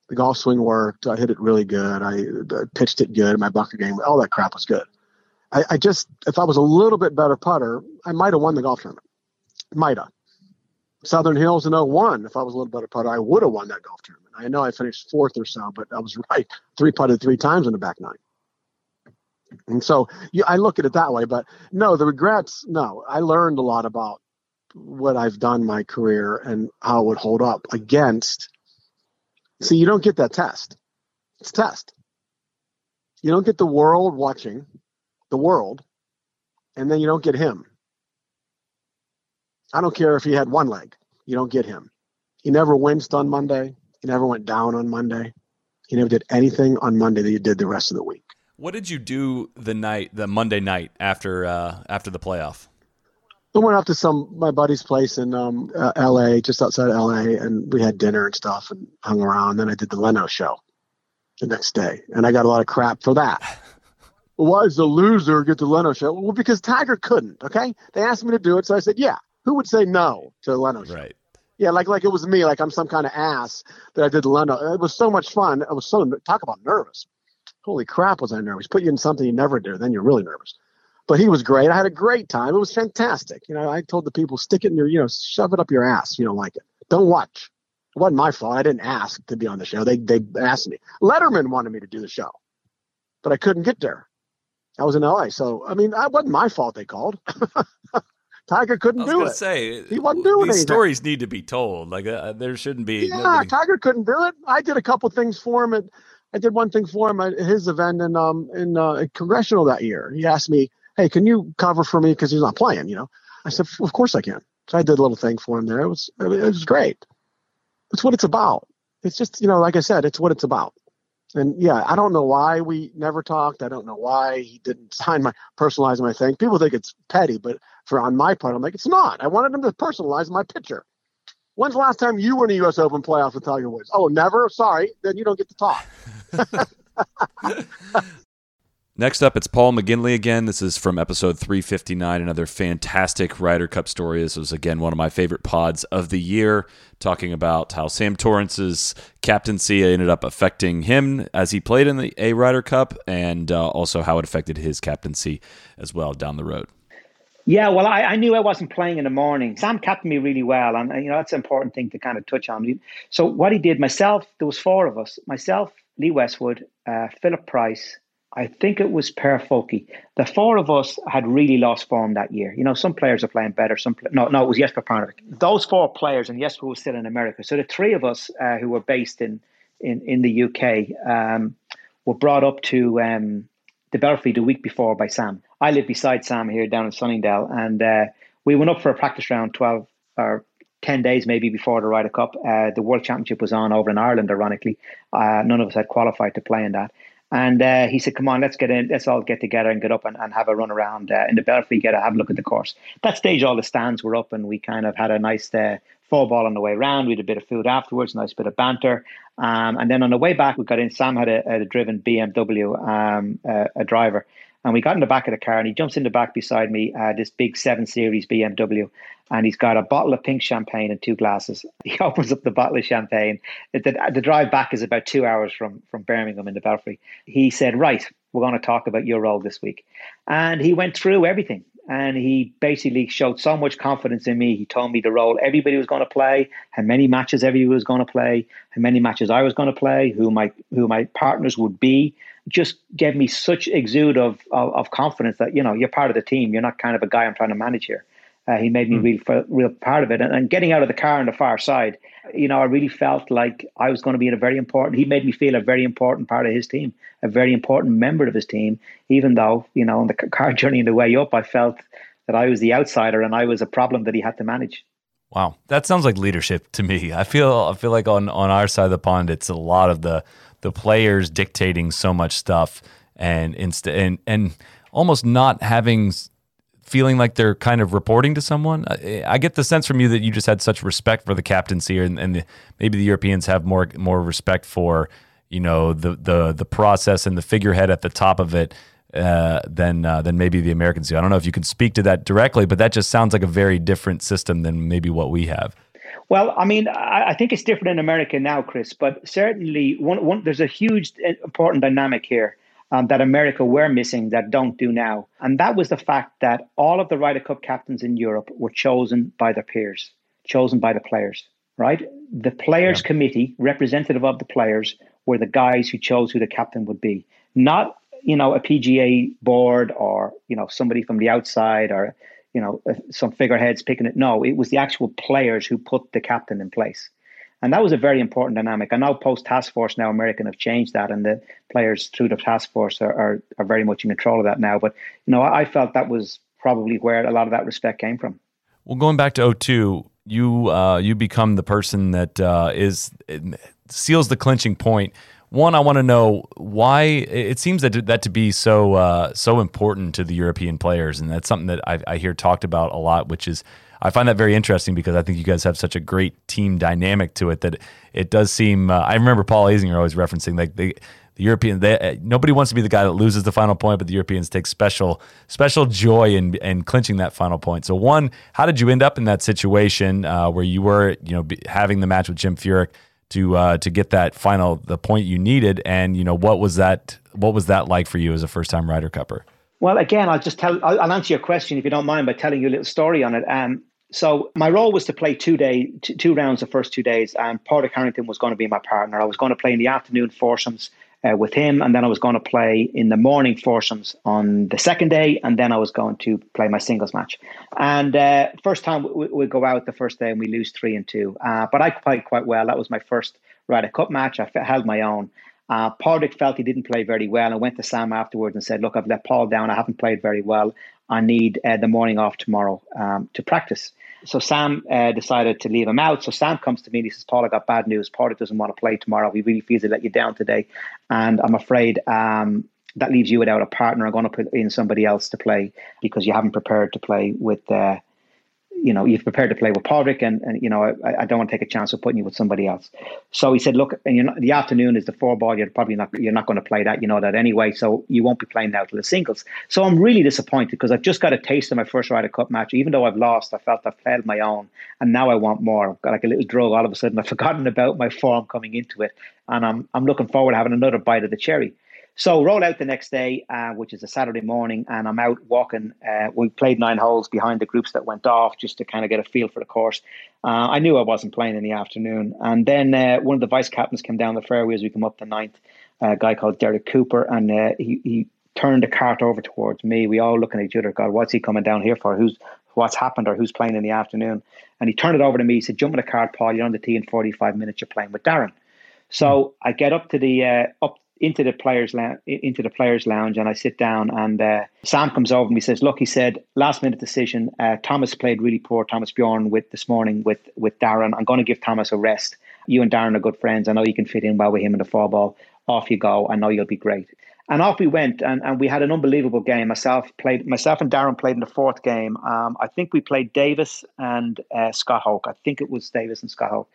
The golf swing worked. I hit it really good. I, I pitched it good. My bunker game, all that crap was good. I, I just, if I was a little bit better putter, I might have won the golf tournament. Might have. Southern Hills in 01, if I was a little better putter, I would have won that golf tournament. I know I finished fourth or so, but I was right. Three putted three times in the back nine. And so yeah, I look at it that way. But no, the regrets, no. I learned a lot about what I've done my career and how it would hold up against. See, you don't get that test. It's a test. You don't get the world watching the world, and then you don't get him. I don't care if he had one leg. You don't get him. He never winced on Monday. He never went down on Monday. He never did anything on Monday that he did the rest of the week. What did you do the night, the Monday night after uh, after the playoff? I went up to some my buddy's place in um, uh, L.A., just outside of L.A., and we had dinner and stuff and hung around. Then I did the Leno show the next day, and I got a lot of crap for that. Why does the loser get the Leno show? Well, because Tiger couldn't. Okay, they asked me to do it, so I said, "Yeah." Who would say no to the Leno show? Right. Yeah, like like it was me, like I'm some kind of ass that I did the Leno. It was so much fun. I was so talk about nervous. Holy crap, was I nervous? Put you in something you never do, then you're really nervous. But he was great. I had a great time. It was fantastic. You know, I told the people, stick it in your, you know, shove it up your ass. You don't like it. Don't watch. It wasn't my fault. I didn't ask to be on the show. They they asked me. Letterman wanted me to do the show, but I couldn't get there. I was in LA, so I mean, it wasn't my fault. They called. Tiger couldn't do it. say he wasn't doing these anything. stories need to be told. Like uh, there shouldn't be. Yeah, nobody- Tiger couldn't do it. I did a couple things for him, and I did one thing for him at his event in um in uh, congressional that year. He asked me, "Hey, can you cover for me because he's not playing?" You know, I said, "Of course I can." So I did a little thing for him there. It was it was great. It's what it's about. It's just you know, like I said, it's what it's about. And yeah, I don't know why we never talked. I don't know why he didn't sign my personalize my thing. People think it's petty, but for on my part, I'm like, it's not. I wanted him to personalize my picture. When's the last time you were in a U.S. Open playoff with Tiger Woods? Oh, never. Sorry, then you don't get to talk. Next up, it's Paul McGinley again. This is from episode 359, another fantastic Ryder Cup story. This was, again, one of my favorite pods of the year, talking about how Sam Torrance's captaincy ended up affecting him as he played in the A Ryder Cup, and uh, also how it affected his captaincy as well down the road. Yeah, well, I, I knew I wasn't playing in the morning. Sam captained me really well, and you know that's an important thing to kind of touch on. So what he did, myself, there was four of us: myself, Lee Westwood, uh, Philip Price, I think it was Per Fulke. The four of us had really lost form that year. You know, some players are playing better. Some pl- no, no, it was Jesper Parnevik. Those four players, and Jesper was still in America. So the three of us uh, who were based in in in the UK um, were brought up to um, the Belfry the week before by Sam. I live beside Sam here down in Sunningdale, and uh, we went up for a practice round twelve or 10 days maybe before the Ryder Cup. Uh, the World Championship was on over in Ireland, ironically. Uh, none of us had qualified to play in that. And uh, he said, "Come on, let's get in. Let's all get together and get up and, and have a run around uh, in the Belfry. Get a have a look at the course." That stage, all the stands were up, and we kind of had a nice uh, four ball on the way round. We had a bit of food afterwards, nice bit of banter, um, and then on the way back, we got in. Sam had a, a driven BMW, um, a driver, and we got in the back of the car, and he jumps in the back beside me, uh, this big seven series BMW, and he's got a bottle of pink champagne and two glasses. He opens up the bottle of champagne. The, the drive back is about two hours from from Birmingham in the Belfry. He said, "Right, we're going to talk about your role this week," and he went through everything. and he basically showed so much confidence in me. He told me the role everybody was going to play, how many matches everybody was going to play, how many matches I was going to play, who my who my partners would be. Just gave me such exude of, of, of confidence that you know you're part of the team. You're not kind of a guy I'm trying to manage here. Uh, he made me mm. real real part of it, and, and getting out of the car on the far side you know, I really felt like I was going to be in a very important. He made me feel a very important part of his team, a very important member of his team. Even though, you know, on the car journey and the way up, I felt that I was the outsider and I was a problem that he had to manage. Wow, that sounds like leadership to me. I feel I feel like on on our side of the pond, it's a lot of the the players dictating so much stuff and and and almost not having feeling like they're kind of reporting to someone? I, I, get the sense from you that you just had such respect for the captaincy, and, and the, maybe the Europeans have more more respect for you know the the the process and the figurehead at the top of it uh, than uh, than maybe the Americans do. I don't know if you can speak to that directly, but that just sounds like a very different system than maybe what we have. Well, I mean, I, I think it's different in America now, Chris. But certainly, one, one there's a huge uh, important dynamic here um, that America were missing that don't do now. And that was the fact that all of the Ryder Cup captains in Europe were chosen by their peers, chosen by the players, right? The players' yeah. committee, representative of the players, were the guys who chose who the captain would be, not you know a PGA board or you know somebody from the outside or you know some figureheads picking it. No, it was the actual players who put the captain in place. And that was a very important dynamic. I know post task force now, American have changed that, and the players through the task force are, are, are very much in control of that now. But you know, I felt that was probably where a lot of that respect came from. Well, going back to 02, you uh, you become the person that uh, is seals the clinching point. One, I want to know why it seems that that to be so uh, so important to the European players, and that's something that I, I hear talked about a lot, which is I find that very interesting because I think you guys have such a great team dynamic to it that it does seem. Uh, I remember Paul Azinger always referencing like the the European. They, uh, nobody wants to be the guy that loses the final point, but the Europeans take special special joy in in clinching that final point. So one, how did you end up in that situation uh, where you were you know having the match with Jim Furyk? To uh, to get that final the point you needed, and you know what was that what was that like for you as a first time Ryder Cupper? Well, again, I'll just tell, I'll, I'll, answer your question if you don't mind by telling you a little story on it. Um, so my role was to play two day, two, two rounds the first two days, and Padraig Harrington was going to be my partner. I was going to play in the afternoon foursomes uh, with him, and then I was going to play in the morning foursomes on the second day, and then I was going to play my singles match. And uh, first time we, we go out the first day and we lose three and two, uh, but I played quite well. That was my first Ryder Cup match. I held my own. Uh, felt he didn't play very well and went to Sam afterwards and said, Look, I've let Paul down. I haven't played very well. I need uh, the morning off tomorrow um, to practice. So Sam uh, decided to leave him out. So Sam comes to me and he says, Paul, I got bad news. Paul doesn't want to play tomorrow. He really feels he let you down today. And I'm afraid um, that leaves you without a partner. I'm going to put in somebody else to play because you haven't prepared to play with uh, you know, you've prepared to play with Padraig, and, and you know, I, I don't want to take a chance of putting you with somebody else. So he said, look, and not, the afternoon is the four ball. You're probably not, you're not going to play that. You know that anyway. So you won't be playing now to the singles. So I'm really disappointed because I've just got a taste of my first Ryder Cup match. Even though I've lost, I felt I've played my own, and now I want more. I've got like a little drug. All of a sudden, I've forgotten about my form coming into it, and I'm I'm looking forward to having another bite of the cherry. So roll out the next day, uh, which is a Saturday morning, and I'm out walking. Uh, we played nine holes behind the groups that went off just to kind of get a feel for the course. Uh, I knew I wasn't playing in the afternoon, and then uh, one of the vice captains came down the fairway as we come up the ninth. A guy called Derek Cooper, and uh, he, he turned the cart over towards me. We all looking at each other. God, what's he coming down here for? Who's what's happened or who's playing in the afternoon? And he turned it over to me. He said, "Jump in the cart, Paul. You're on the tee in 45 minutes. You're playing with Darren." So I get up to the uh, up into the players lounge, into the players lounge, and I sit down. And uh, Sam comes over and he says, "Look," he said, "last minute decision. Uh, Thomas played really poor. Thomas Bjorn with this morning with with Darren. I'm going to give Thomas a rest. You and Darren are good friends. I know you can fit in well with him in the four ball. Off you go. I know you'll be great." And off we went, and, and we had an unbelievable game. Myself played, myself and Darren played in the fourth game. Um, I think we played Davis and uh, Scott Hoch. I think it was Davis and Scott Hoch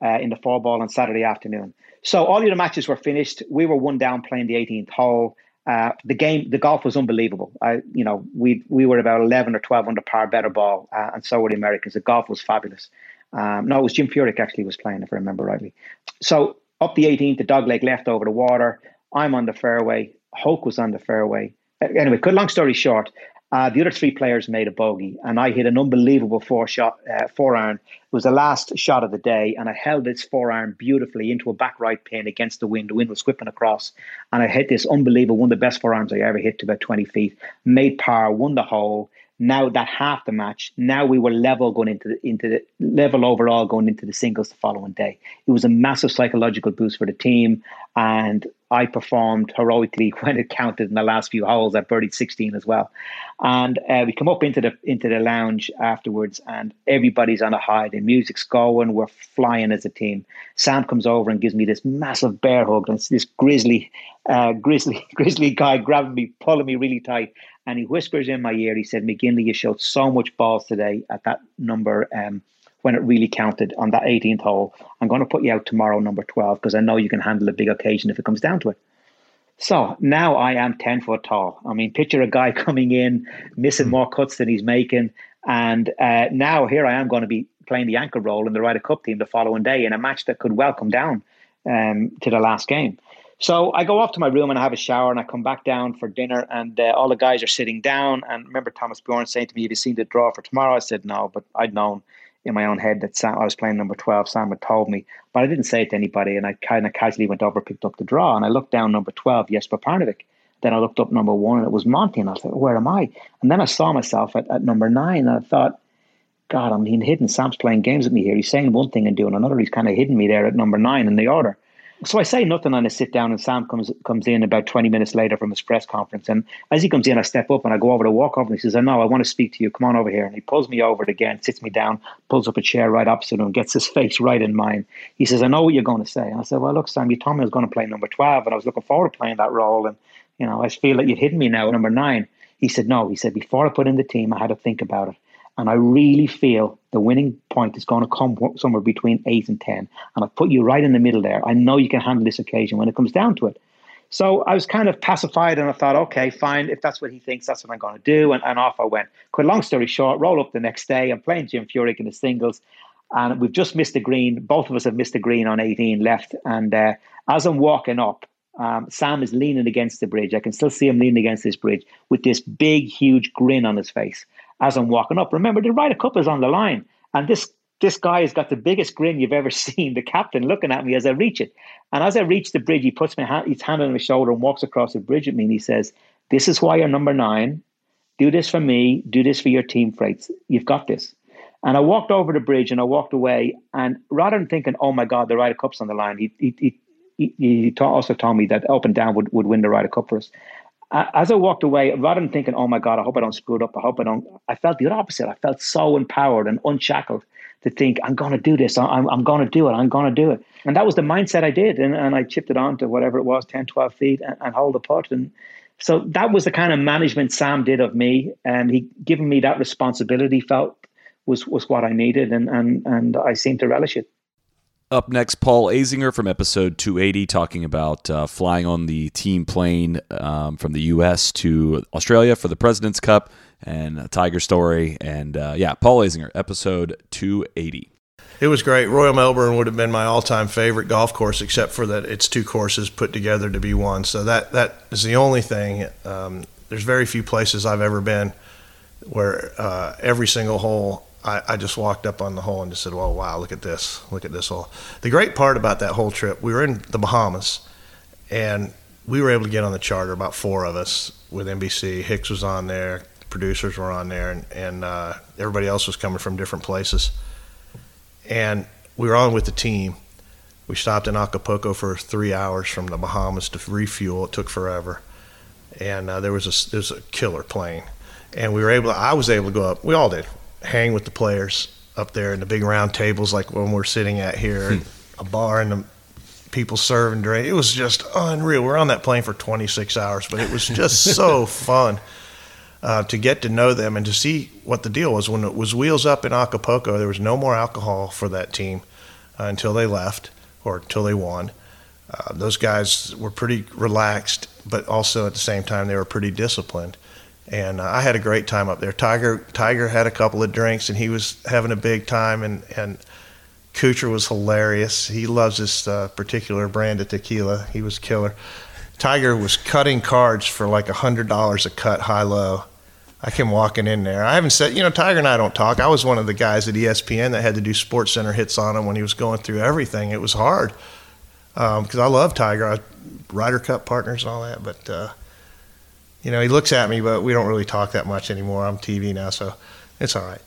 uh, in the four ball on Saturday afternoon. So all of the matches were finished. We were one down playing the 18th hole. Uh, the game, the golf was unbelievable. I, you know, we we were about 11 or 12 under par, better ball, uh, and so were the Americans. The golf was fabulous. Um, no, it was Jim Furyk actually was playing, if I remember rightly. So up the 18th, the dog leg left over the water. I'm on the fairway. Hoch was on the fairway. Anyway, cut long story short, Uh, the other three players made a bogey, and I hit an unbelievable four shot uh, four iron. It was the last shot of the day, and I held this four iron beautifully into a back right pin against the wind. The wind was whipping across, and I hit this unbelievable one of the best four irons I ever hit to about twenty feet. Made par, won the hole. Now that half the match, now we were level going into the, into the level overall going into the singles the following day. It was a massive psychological boost for the team, and I performed heroically when it counted in the last few holes. I birdied 16 as well, and uh, we come up into the into the lounge afterwards, and everybody's on a high. The music's going, we're flying as a team. Sam comes over and gives me this massive bear hug, and this grizzly, uh, grizzly, grizzly guy grabbing me, pulling me really tight, and he whispers in my ear. He said, "McGinley, you showed so much balls today at that number." Um, when it really counted on that 18th hole. I'm going to put you out tomorrow, number 12, because I know you can handle a big occasion if it comes down to it. So now I am 10 foot tall. I mean, picture a guy coming in, missing more cuts than he's making. And uh, now here I am going to be playing the anchor role in the Ryder Cup team the following day in a match that could well come down um, to the last game. So I go off to my room and I have a shower and I come back down for dinner and uh, all the guys are sitting down. And remember Thomas Bjorn saying to me, Have you seen the draw for tomorrow? I said, No, but I'd known in my own head that Sam, I was playing number 12. Sam had told me, but I didn't say it to anybody. And I kind of casually went over, picked up the draw, and I looked down number 12, Jesper Parnevik. Then I looked up number one, and it was Monty. And I thought, where am I? And then I saw myself at, at number nine, and I thought, God, I'm being hidden. Sam's playing games with me here. He's saying one thing and doing another. He's kind of hidden me there at number nine in the order. So I say nothing and I sit down and Sam comes comes in about 20 minutes later from his press conference. And as he comes in, I step up and I go over to walk over and he says, I know, I want to speak to you. Come on over here. And he pulls me over again, sits me down, pulls up a chair right opposite him, gets his face right in mine. He says, I know what you're going to say. And I said, well, look, Sam, you told me I was going to play number 12 and I was looking forward to playing that role. And, you know, I feel that you've hidden me now number nine. He said, no. He said, before I put in the team, I had to think about it. And I really feel the winning point is going to come somewhere between eight and 10. And I put you right in the middle there. I know you can handle this occasion when it comes down to it. So I was kind of pacified and I thought, okay, fine. If that's what he thinks, that's what I'm going to do. And, and off I went. Quite long story short, roll up the next day. I'm playing Jim Furyk in the singles. And we've just missed the green. Both of us have missed the green on 18 left. And uh, as I'm walking up, um, Sam is leaning against the bridge. I can still see him leaning against this bridge with this big, huge grin on his face as I'm walking up. Remember, the Ryder Cup is on the line, and this this guy has got the biggest grin you've ever seen. The captain looking at me as I reach it, and as I reach the bridge, he puts my hand, his hand on my shoulder and walks across the bridge at me, and he says, "This is why you're number nine. Do this for me. Do this for your team, Freites. You've got this." And I walked over the bridge and I walked away. And rather than thinking, "Oh my God, the Ryder Cup's on the line," he he he, he, he also told me that up and down would, would win the Ryder Cup for us as I walked away, rather than thinking, "Oh my God, I hope I don't screw it up," I hope I don't. I felt the opposite. I felt so empowered and unshackled to think, "I'm going to do this. I'm, I'm going to do it. I'm going to do it." And that was the mindset I did, and, and I chipped it on to whatever it was, 10, 12 feet, and, and hold the putt. And so that was the kind of management Sam did of me, and he given me that responsibility. Felt was was what I needed, and and and I seemed to relish it. Up next, Paul Azinger from episode 280, talking about uh, flying on the team plane um, from the U.S. to Australia for the President's Cup and a Tiger story. And uh, yeah, Paul Azinger, episode 280. It was great. Royal Melbourne would have been my all-time favorite golf course, except for that it's two courses put together to be one. So that that is the only thing. Um, there's very few places I've ever been where uh, every single hole I, I, just walked up on the hole and just said, "Well, wow, look at this! Look at this hole." The great part about that whole trip, we were in the Bahamas, and we were able to get on the charter. About four of us with NBC. Hicks was on there, producers were on there, and, and uh, everybody else was coming from different places. And we were on with the team. We stopped in Acapulco for three hours from the Bahamas to refuel. It took forever, and uh, there was a there was a killer plane, and we were able. To, I was able to go up. We all did hang with the players up there in the big round tables like when we're sitting at here, hmm. a bar and the people serving drink. It was just unreal. We are on that plane for 26 hours, but it was just so fun uh, to get to know them and to see what the deal was. When it was wheels up in Acapulco, there was no more alcohol for that team uh, until they left or until they won. Uh, those guys were pretty relaxed, but also at the same time they were pretty disciplined and uh, I had a great time up there. Tiger Tiger had a couple of drinks and he was having a big time, and and Kuchar was hilarious. He loves this uh, particular brand of tequila. He was killer. Tiger was cutting cards for like a hundred dollars a cut, high low. I came walking in there. I haven't said, you know, Tiger and I don't talk. I was one of the guys at ESPN that had to do Sports Center hits on him when he was going through everything. It was hard because um, I love Tiger. I Ryder Cup partners and all that, but uh, you know, he looks at me, but we don't really talk that much anymore. I'm TV now, so it's all right.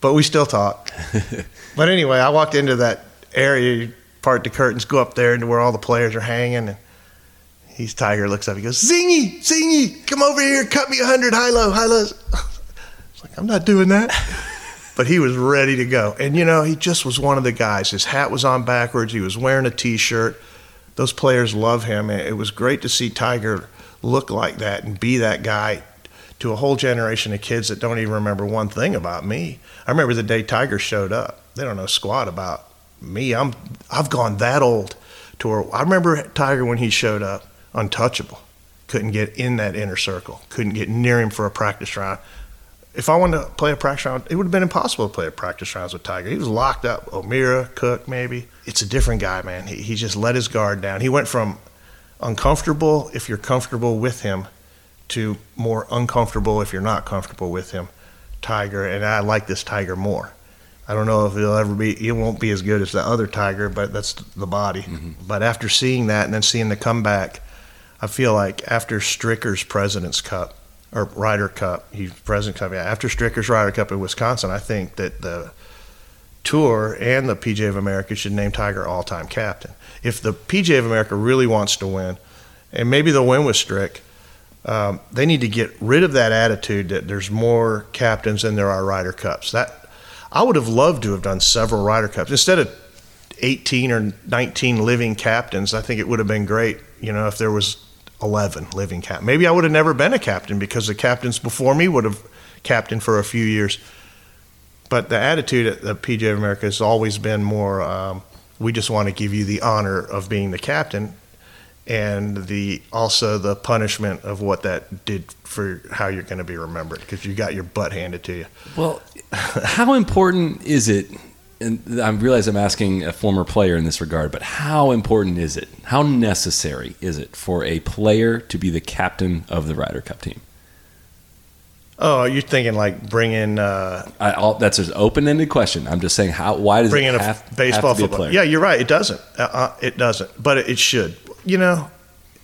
But we still talk. but anyway, I walked into that area, part the curtains, go up there into where all the players are hanging, and he's Tiger looks up. He goes, "Zingy, Zingy, come over here, cut me a hundred high low, high lows." It's like I'm not doing that. but he was ready to go, and you know, he just was one of the guys. His hat was on backwards. He was wearing a T-shirt. Those players love him. It was great to see Tiger look like that and be that guy to a whole generation of kids that don't even remember one thing about me. I remember the day Tiger showed up. They don't know squat about me. I'm I've gone that old to where I remember Tiger when he showed up, untouchable. Couldn't get in that inner circle. Couldn't get near him for a practice round. If I wanted to play a practice round, it would have been impossible to play a practice rounds with Tiger. He was locked up. O'Meara, Cook, maybe. It's a different guy, man. He, he just let his guard down. He went from uncomfortable if you're comfortable with him to more uncomfortable if you're not comfortable with him, Tiger. And I like this Tiger more. I don't know if he'll ever be, he won't be as good as the other Tiger, but that's the body. Mm-hmm. But after seeing that and then seeing the comeback, I feel like after Stricker's President's Cup or Ryder Cup, he's President's Cup, yeah, after Stricker's Ryder Cup in Wisconsin, I think that the Tour and the PGA of America should name Tiger all time captain. If the PGA of America really wants to win, and maybe they'll win with Strick, um, they need to get rid of that attitude that there's more captains than there are Ryder Cups. That I would have loved to have done several Ryder Cups instead of 18 or 19 living captains. I think it would have been great, you know, if there was 11 living cap. Maybe I would have never been a captain because the captains before me would have captained for a few years. But the attitude at the PGA of America has always been more um, we just want to give you the honor of being the captain and the also the punishment of what that did for how you're going to be remembered because you got your butt handed to you. Well, how important is it? And I realize I'm asking a former player in this regard, but how important is it? How necessary is it for a player to be the captain of the Ryder Cup team? Oh, you're thinking like bringing. Uh, I, all, that's an open-ended question. I'm just saying how. Why does bringing it have, a baseball have football? Yeah, you're right. It doesn't. Uh, uh, it doesn't. But it should. You know,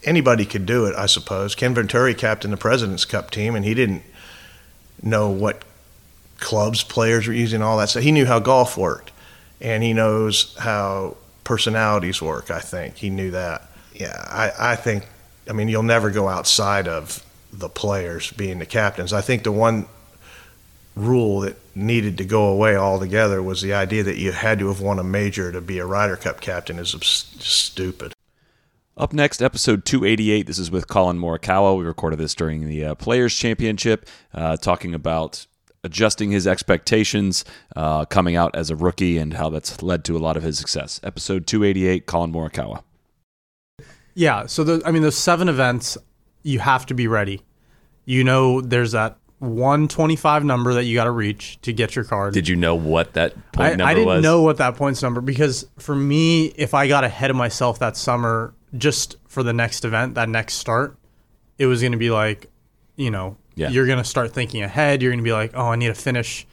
anybody could do it. I suppose. Ken Venturi captained the Presidents Cup team, and he didn't know what clubs players were using, all that stuff. He knew how golf worked, and he knows how personalities work. I think he knew that. Yeah, I, I think. I mean, you'll never go outside of the players being the captains. I think the one rule that needed to go away altogether was the idea that you had to have won a major to be a Ryder Cup captain is stupid. Up next, episode 288. This is with Collin Morikawa. We recorded this during the uh, Players Championship, uh, talking about adjusting his expectations, uh, coming out as a rookie, and how that's led to a lot of his success. Episode 288, Collin Morikawa. Yeah, so the, I mean, those seven events, you have to be ready. You know, there's that 125 number that you got to reach to get your card. Did you know what that point I, number I didn't was? know what that points number because for me, if I got ahead of myself that summer just for the next event, that next start, it was going to be like, you know, Yeah. you're going to start thinking ahead. You're going to be like, oh, I need to finish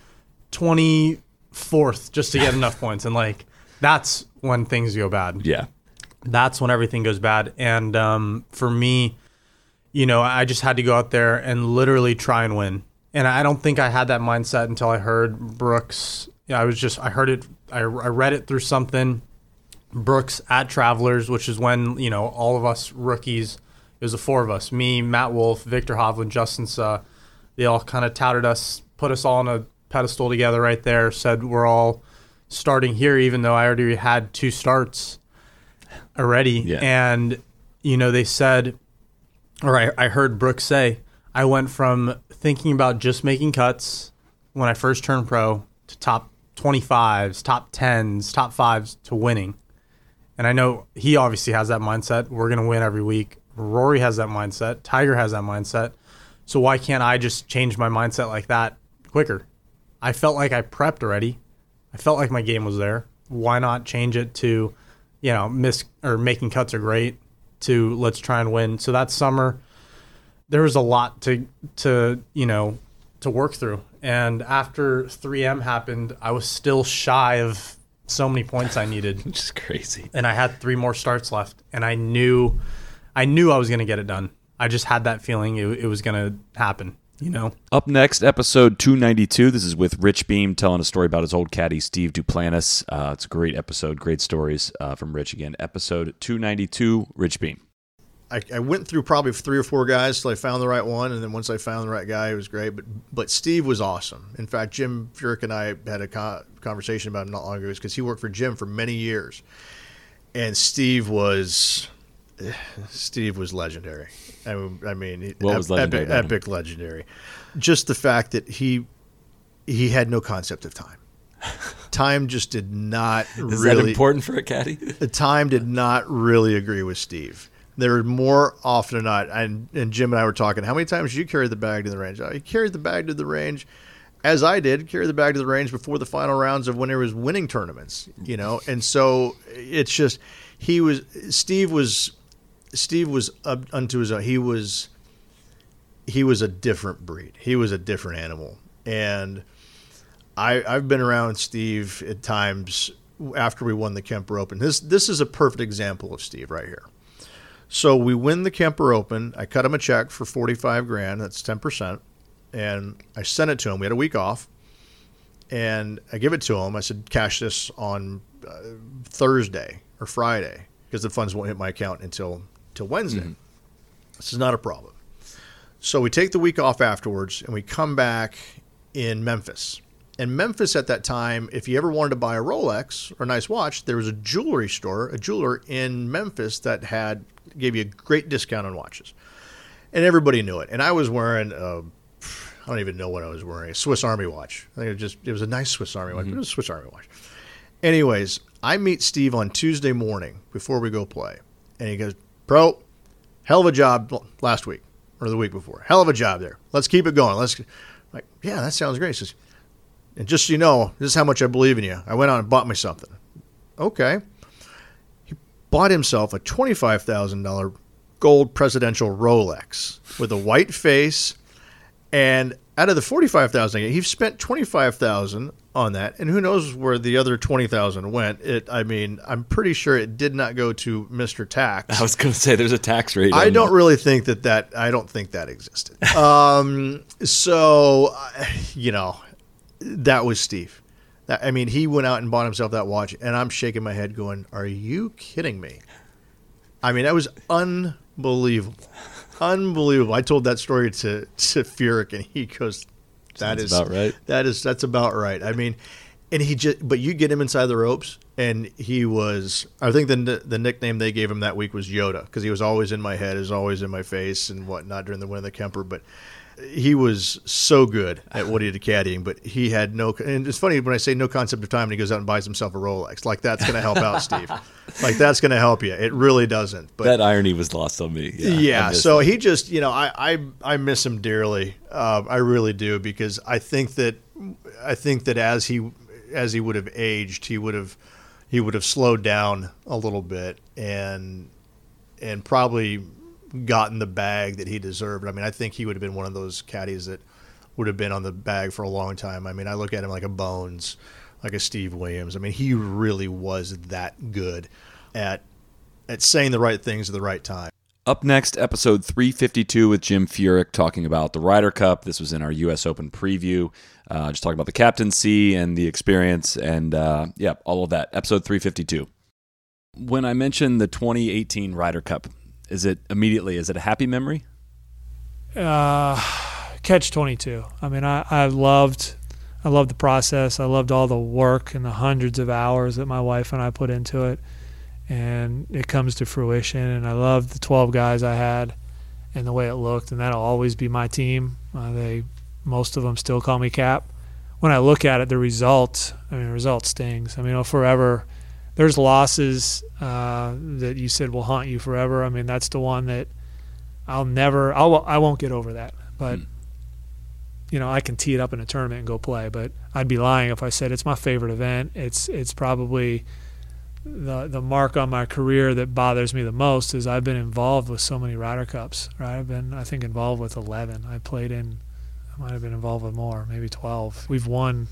24th just to get enough points. And like, that's when things go bad. Yeah. That's when everything goes bad. And um, for me, you know, I just had to go out there and literally try and win. And I don't think I had that mindset until I heard Brooks. Yeah, I was just, I heard it, I, I read it through something. Brooks at Travelers, which is when, you know, all of us rookies, it was the four of us me, Matt Wolff, Viktor Hovland, Justin Suh. They all kind of touted us, put us all on a pedestal together right there, said we're all starting here, even though I already had two starts already. Yeah. And, you know, they said, or I, I heard Brooks say, I went from thinking about just making cuts when I first turned pro to top 25s, top 10s, top fives to winning. And I know he obviously has that mindset. We're going to win every week. Rory has that mindset. Tiger has that mindset. So why can't I just change my mindset like that quicker? I felt like I prepped already. I felt like my game was there. Why not change it to, you know, miss or making cuts are great to let's try and win. So that summer there was a lot to to, you know, to work through. And after 3M happened, I was still shy of so many points I needed. Which is crazy. And I had three more starts left, and I knew, I knew I was going to get it done. I just had that feeling it, it was going to happen. You know. Up next, episode 292. This is with Rich Beem telling a story about his old caddy, Steve Duplantis. Uh, it's a great episode, great stories uh, from Rich again. Episode 292, Rich Beem. I, I, went through probably three or four guys till I found the right one, and then once I found the right guy, it was great. But but Steve was awesome. In fact, Jim Furyk and I had a co- conversation about him not long ago because he worked for Jim for many years, and Steve was Steve was legendary. I mean, I mean what was legendary epic, epic legendary. Just the fact that he he had no concept of time. time just did not Is really that important for a caddy? the time did not really agree with Steve there were more often than not, and, and Jim and I were talking. How many times did you carry the bag to the range? I carried the bag to the range, as I did, carry the bag to the range before the final rounds of when he was winning tournaments. You know, and so it's just he was Steve was Steve was up unto his own. He was he was a different breed. He was a different animal, and I I've been around Steve at times after we won the Kemper Open. This this is a perfect example of Steve right here. So we win the Kemper Open. I cut him a check for 45 grand. That's 10%. And I sent it to him. We had a week off. And I give it to him. I said, cash this on uh, Thursday or Friday because the funds won't hit my account until, until Wednesday. Mm-hmm. This is not a problem. So we take the week off afterwards and we come back in Memphis. And Memphis at that time, if you ever wanted to buy a Rolex or a nice watch, there was a jewelry store, a jeweler in Memphis that had gave you a great discount on watches, and everybody knew it. And I was wearing a, I don't even know what I was wearing, a Swiss Army watch. I think it was just it was a nice Swiss Army watch, mm-hmm. it was a Swiss Army watch. Anyways, I meet Steve on Tuesday morning before we go play, and he goes, "Pro, hell of a job last week or the week before. Hell of a job there. Let's keep it going. Let's." Like, yeah, that sounds great. Says, and just so you know, this is how much I believe in you. I went out and bought me something. Okay He bought himself a $25,000 gold presidential Rolex with a white face. And out of the 45,000, he spent 25,000 on that. And who knows where the other 20,000 went. It I mean, I'm pretty sure it did not go to Mr. Tax. I was going to say there's a tax rate. I don't that. really think that that I don't think that existed. um so you know, that was Steve. I mean, he went out and bought himself that watch, and I'm shaking my head, going, "Are you kidding me?" I mean, that was unbelievable, unbelievable. I told that story to to Furyk, and he goes, "That Sounds is about right. That is that's about right." I mean, and he just, but you get him inside the ropes, and he was. I think the the nickname they gave him that week was Yoda because he was always in my head, is always in my face, and whatnot during the win of the Kemper, but he was so good at what he did caddying, but he had no. And it's funny when I say no concept of time, and he goes out and buys himself a Rolex. Like that's going to help out, Steve. Like that's going to help you. It really doesn't. But that irony was lost on me. Yeah. yeah so he just, you know, I I, I miss him dearly. Uh, I really do because I think that I think that as he as he would have aged, he would have he would have slowed down a little bit and and probably gotten the bag that he deserved. I mean, I think he would have been one of those caddies that would have been on the bag for a long time. I mean, I look at him like a Bones, like a Steve Williams. I mean, he really was that good at at saying the right things at the right time. Up next, episode 352 with Jim Furyk talking about the Ryder Cup. This was in our U.S. Open preview. Uh, just talking about the captaincy and the experience and, uh, yeah, all of that. Episode 352. When I mentioned the 2018 Ryder Cup, is it immediately? Is it a happy memory? Uh, catch twenty two. I mean, I, I loved, I loved the process. I loved all the work and the hundreds of hours that my wife and I put into it, and it comes to fruition. And I loved the twelve guys I had, and the way it looked. And that'll always be my team. Uh, they, most of them still call me Cap. When I look at it, the result, I mean, the result stings. I mean, I'll forever there's losses uh, that you said will haunt you forever. I mean, that's the one that I'll never, I'll, I won't get over that. But hmm. you know, I can tee it up in a tournament and go play. But I'd be lying if I said it's my favorite event. It's it's probably the the mark on my career that bothers me the most is I've been involved with so many Ryder Cups. Right, I've been I think involved with 11. I played in I might have been involved with more, maybe 12. We've won.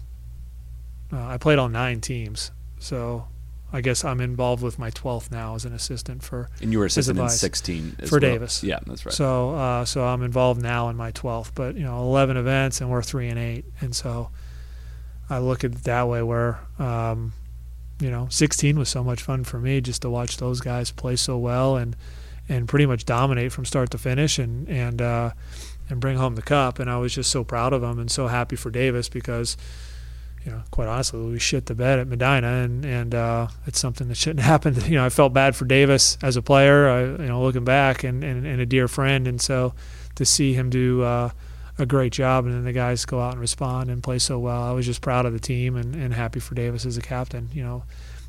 Uh, I played on nine teams, so I guess I'm involved with my 12th now as an assistant for. And you were assistant in 16 as for well. Davis. Yeah, that's right. So, uh, so I'm involved now in my 12th, but you know, 11 events and we're three and eight, and so I look at it that way. Where, um, you know, 16 was so much fun for me just to watch those guys play so well and and pretty much dominate from start to finish and and uh, and bring home the cup. And I was just so proud of them and so happy for Davis because you know, quite honestly, we shit the bed at Medinah, and and uh, it's something that shouldn't happen. You know, I felt bad for Davis as a player. I, you know, looking back, and, and, and a dear friend, and so to see him do uh, a great job, and then the guys go out and respond and play so well, I was just proud of the team and, and happy for Davis as a captain. You know,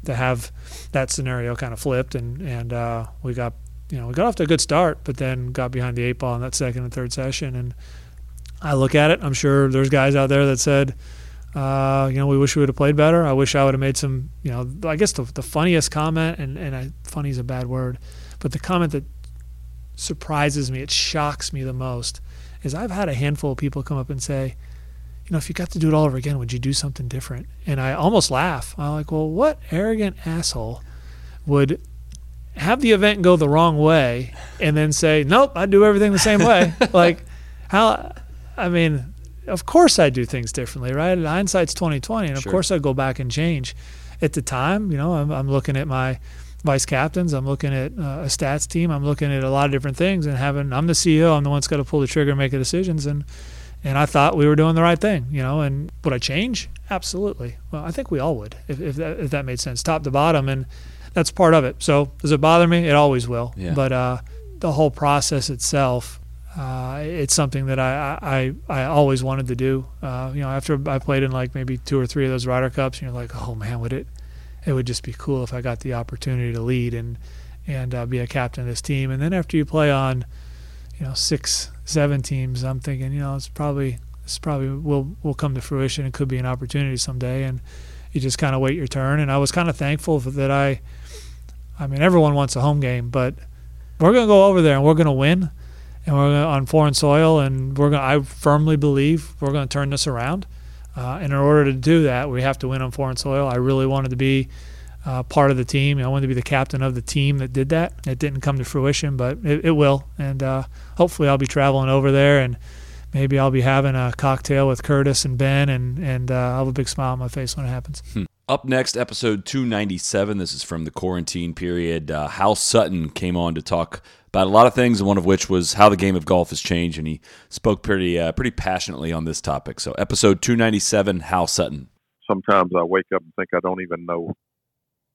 to have that scenario kind of flipped, and and uh, we got you know we got off to a good start, but then got behind the eight ball in that second and third session, and I look at it. I'm sure there's guys out there that said uh, you know, we wish we would have played better. I wish I would have made some, you know, I guess the, the funniest comment, and, and I, funny is a bad word, but the comment that surprises me, it shocks me the most, is I've had a handful of people come up and say, you know, if you got to do it all over again, would you do something different? And I almost laugh. I'm like, well, what arrogant asshole would have the event go the wrong way and then say, nope, I'd do everything the same way? like, how, I mean, of course I do things differently, right? Hindsight's twenty twenty, and of Sure. course I go back and change. At the time, you know, I'm, I'm looking at my vice captains, I'm looking at uh, a stats team, I'm looking at a lot of different things, and having I'm the CEO, I'm the one that's got to pull the trigger and make the decisions, and and I thought we were doing the right thing, you know. And would I change? Absolutely. Well, I think we all would, if if that, if that made sense, top to bottom, and that's part of it. So does it bother me? It always will. Yeah. But uh, the whole process itself, uh, it's something that I, I I always wanted to do. Uh, you know, after I played in like maybe two or three of those Ryder Cups, you're like, oh man, would it? It would just be cool if I got the opportunity to lead and and uh, be a captain of this team. And then after you play on, you know, six, seven teams, I'm thinking, you know, it's probably this probably will will come to fruition. It could be an opportunity someday, and you just kind of wait your turn. And I was kind of thankful that I, I mean, everyone wants a home game, but we're gonna go over there and we're gonna win and we're gonna, on foreign soil, and we're going. I firmly believe we're going to turn this around. Uh, and in order to do that, we have to win on foreign soil. I really wanted to be uh, part of the team. I wanted to be the captain of the team that did that. It didn't come to fruition, but it, it will. And uh, hopefully, I'll be traveling over there, and maybe I'll be having a cocktail with Curtis and Ben, and and uh, I'll have a big smile on my face when it happens. Hmm. Up next, episode 297. This is from the quarantine period. Uh, Hal Sutton came on to talk about a lot of things, one of which was how the game of golf has changed, and he spoke pretty uh, pretty passionately on this topic. So, episode 297, Hal Sutton. Sometimes I wake up and think I don't even know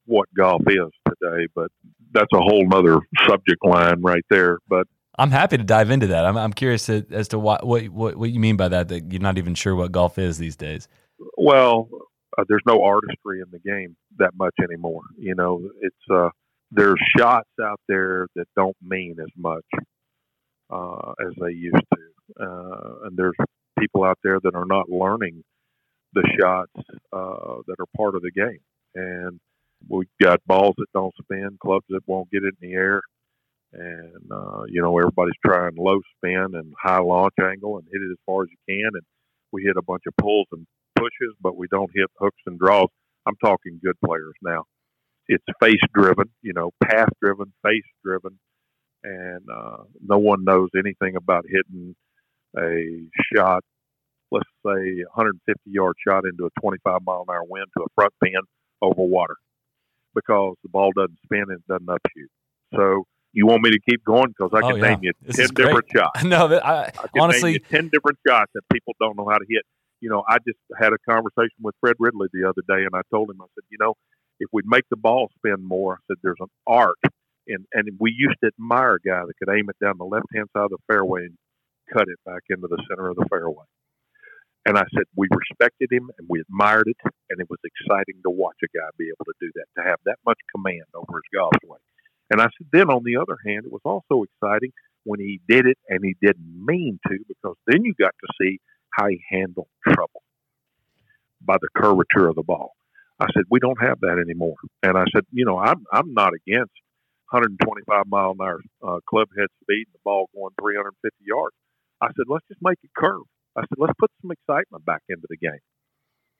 what golf is today, but that's a whole nother subject line right there. But I'm happy to dive into that. I'm, I'm curious to, as to what, what what what you mean by that. That you're not even sure what golf is these days. well, uh, there's no artistry in the game that much anymore. You know, it's uh, there's shots out there that don't mean as much uh, as they used to, uh, and there's people out there that are not learning the shots uh, that are part of the game. And we've got balls that don't spin, clubs that won't get it in the air, and uh, you know everybody's trying low spin and high launch angle and hit it as far as you can. And we hit a bunch of pulls and pushes, but we don't hit hooks and draws. I'm talking good players now. It's face driven, you know, path driven, face driven, and uh, no one knows anything about hitting a shot, let's say a 150 yard shot into a 25 mile an hour wind to a front pin over water because the ball doesn't spin and it doesn't upshoot. So you want me to keep going because I Oh, can yeah. name you This 10 different shots. No, that- I- I can honestly- name you 10 different shots that people don't know how to hit. You know, I just had a conversation with Fred Ridley the other day, and I told him, I said, you know, if we'd make the ball spin more, I said, there's an art. And, and we used to admire a guy that could aim it down the left hand side of the fairway and cut it back into the center of the fairway. And I said, we respected him and we admired it, and it was exciting to watch a guy be able to do that, to have that much command over his golf swing. And I said, then on the other hand, it was also exciting when he did it and he didn't mean to, because then you got to see how he handled trouble by the curvature of the ball. I said, we don't have that anymore. And I said, you know, I'm I'm not against 125 mile an hour uh, club head speed and the ball going 350 yards. I said, let's just make it curve. I said, let's put some excitement back into the game.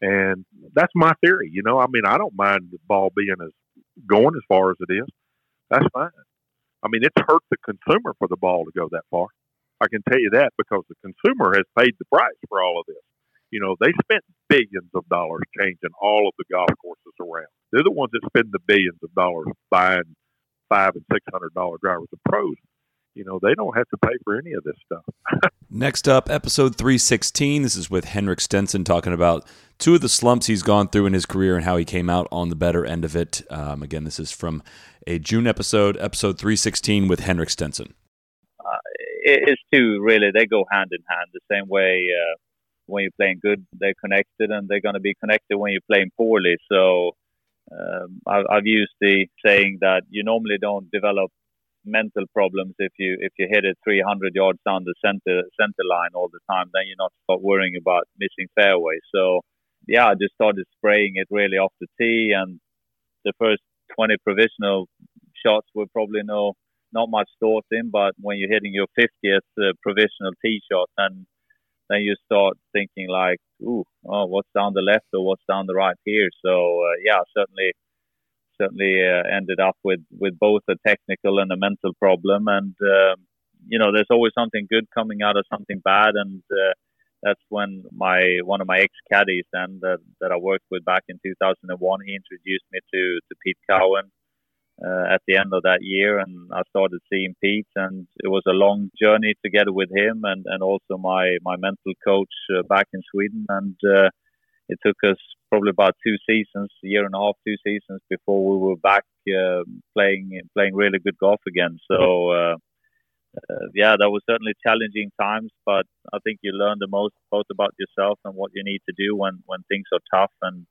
And that's my theory. You know, I mean, I don't mind the ball being as going as far as it is. That's fine. I mean, it's hurt the consumer for the ball to go that far. I can tell you that because the consumer has paid the price for all of this. You know, they spent billions of dollars changing all of the golf courses around. They're the ones that spend the billions of dollars buying five and six hundred dollar drivers. The pros, you know, they don't have to pay for any of this stuff. Next up, episode 316. This is with Henrik Stenson talking about two of the slumps he's gone through in his career and how he came out on the better end of it. Um, again, this is from a June episode, episode 316 with Henrik Stenson. Uh, it's two, really. They go hand in hand the same way. Uh, when you're playing good, they're connected, and they're going to be connected when you're playing poorly. So um, I, I've used the saying that you normally don't develop mental problems if you if you hit it 300 yards down the center center line all the time. Then you're not start worrying about missing fairways. So yeah, I just started spraying it really off the tee, and the first 20 provisional shots were probably no not much thought in. But when you're hitting your 50th uh, provisional tee shot, and then you start thinking like, ooh, oh, what's down the left or what's down the right here? So uh, yeah, certainly, certainly uh, ended up with with both a technical and a mental problem. And um, you know, there's always something good coming out of something bad, and uh, that's when my one of my ex caddies then that, that I worked with back in 2001, he introduced me to to Pete Cowan uh, at the end of that year, and I started seeing Pete, and it was a long journey together with him, and and also my my mental coach uh, back in Sweden, and uh, it took us probably about two seasons, a year and a half, two seasons before we were back uh, playing playing really good golf again. So. Uh, yeah, that was certainly challenging times, but I think you learn the most both about yourself and what you need to do when, when things are tough and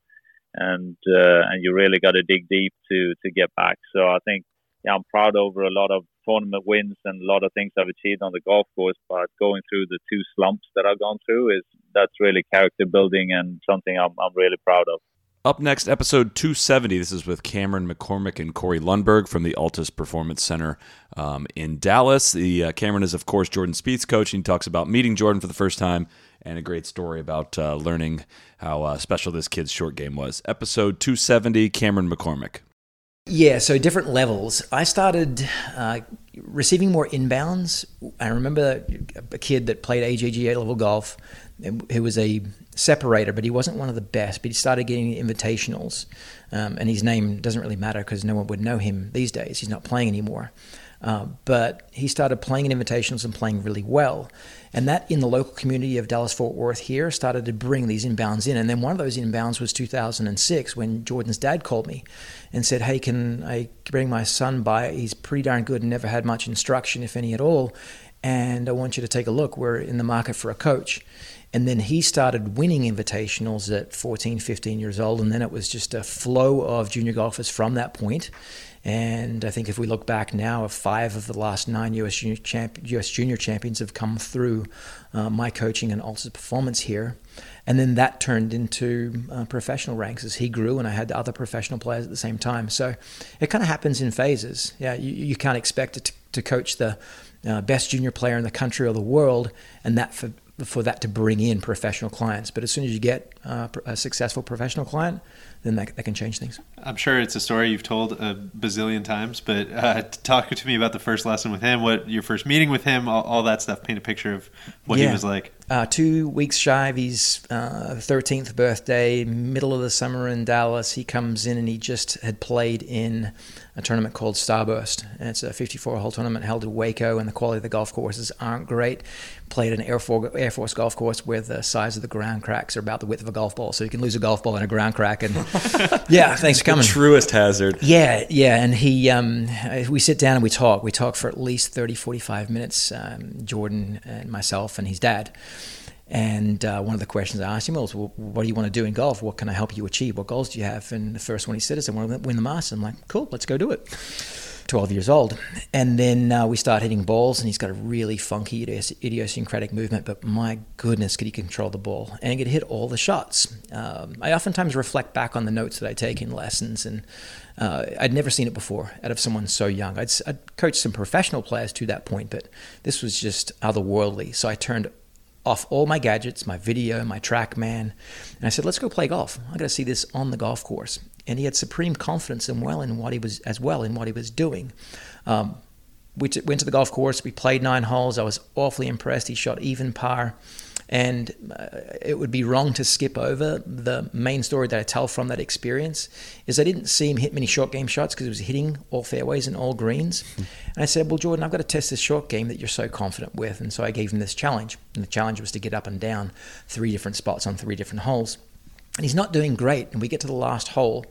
and uh, and you really got to dig deep to to get back. So I think yeah, I'm proud over a lot of tournament wins and a lot of things I've achieved on the golf course. But going through the two slumps that I've gone through is that's really character building and something I'm I'm really proud of. Up next, episode 270. This is with Cameron McCormick and Corey Lundberg from the Altus Performance Center um, in Dallas. The uh, Cameron is, of course, Jordan Spieth's coach, and he talks about meeting Jordan for the first time and a great story about uh, learning how uh, special this kid's short game was. Episode 270, Cameron McCormick. Yeah, so different levels. I started uh, receiving more inbounds. I remember a kid that played AJGA level golf who was a separator, but he wasn't one of the best. But he started getting invitationals, um, and his name doesn't really matter because no one would know him these days. He's not playing anymore. Uh, but he started playing in invitationals and playing really well. And that in the local community of Dallas Fort Worth here started to bring these inbounds in. And then one of those inbounds was 2006 when Jordan's dad called me and said, Hey, can I bring my son by? He's pretty darn good and never had much instruction, if any at all. And I want you to take a look. We're in the market for a coach. And then he started winning invitationals at 14, 15 years old. And then it was just a flow of junior golfers from that point. And I think if we look back now, five of the last nine U.S. Junior, champ- US junior champions have come through uh, my coaching and Altus performance here. And then that turned into uh, professional ranks as he grew, and I had other professional players at the same time. So it kind of happens in phases. Yeah, you, you can't expect to, to coach the uh, best junior player in the country or the world, and that for, for that to bring in professional clients. But as soon as you get uh, a successful professional client, then that, that can change things. I'm sure it's a story you've told a bazillion times, but uh, talk to me about the first lesson with him, what your first meeting with him, all, all that stuff. Paint a picture of what yeah. he was like. Uh, two weeks shy of his uh, 13th birthday, middle of the summer in Dallas, he comes in and he just had played in a tournament called Starburst. And it's a 54 hole tournament held in Waco, and the quality of the golf courses aren't great. Played an Air Force, Air Force golf course where the size of the ground cracks are about the width of a golf ball, so you can lose a golf ball in a ground crack. And yeah, thanks for coming. The truest hazard. Yeah, yeah. And he, um, we sit down and we talk. We talk for at least 30, 45 minutes, um, Jordan and myself and his dad. And uh, one of the questions I asked him was, well, what do you want to do in golf? What can I help you achieve? What goals do you have? And the first one he said is, I want to win the Masters. I'm like, cool, let's go do it. 12 years old. And then uh, we start hitting balls, and he's got a really funky idiosyncratic movement, but my goodness, could he control the ball and could hit all the shots. Um, I oftentimes reflect back on the notes that I take in lessons, and uh, I'd never seen it before out of someone so young. I'd, I'd coached some professional players to that point, but this was just otherworldly. So I turned off all my gadgets, my video, my TrackMan, and I said, "Let's go play golf. I got to see this on the golf course." And he had supreme confidence and well in what he was as well in what he was doing. Um, we t- went to the golf course. We played nine holes. I was awfully impressed. He shot even par. And uh, it would be wrong to skip over the main story that I tell from that experience is I didn't see him hit many short game shots because he was hitting all fairways and all greens. and I said, well, Jordan, I've got to test this short game that you're so confident with. And so I gave him this challenge. And the challenge was to get up and down three different spots on three different holes. And he's not doing great. And we get to the last hole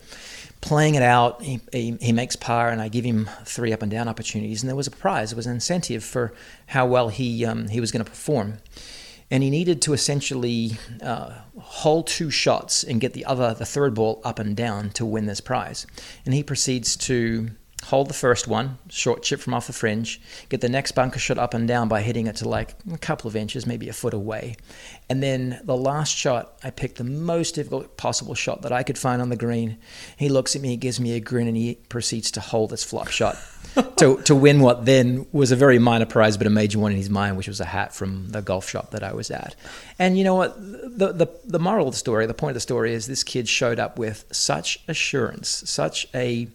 playing it out, he, he, he, makes par, and I give him three up and down opportunities. And there was a prize, there was an incentive for how well he um, he was going to perform. And he needed to essentially uh, hold two shots and get the other, the third ball up and down to win this prize. And he proceeds to hold the first one, short chip from off the fringe, get the next bunker shot up and down by hitting it to like a couple of inches, maybe a foot away. And then the last shot, I picked the most difficult possible shot that I could find on the green. He looks at me, he gives me a grin, and he proceeds to hold this flop shot to, to win what then was a very minor prize, but a major one in his mind, which was a hat from the golf shop that I was at. And you know what? The, the, the moral of the story, the point of the story is this kid showed up with such assurance, such a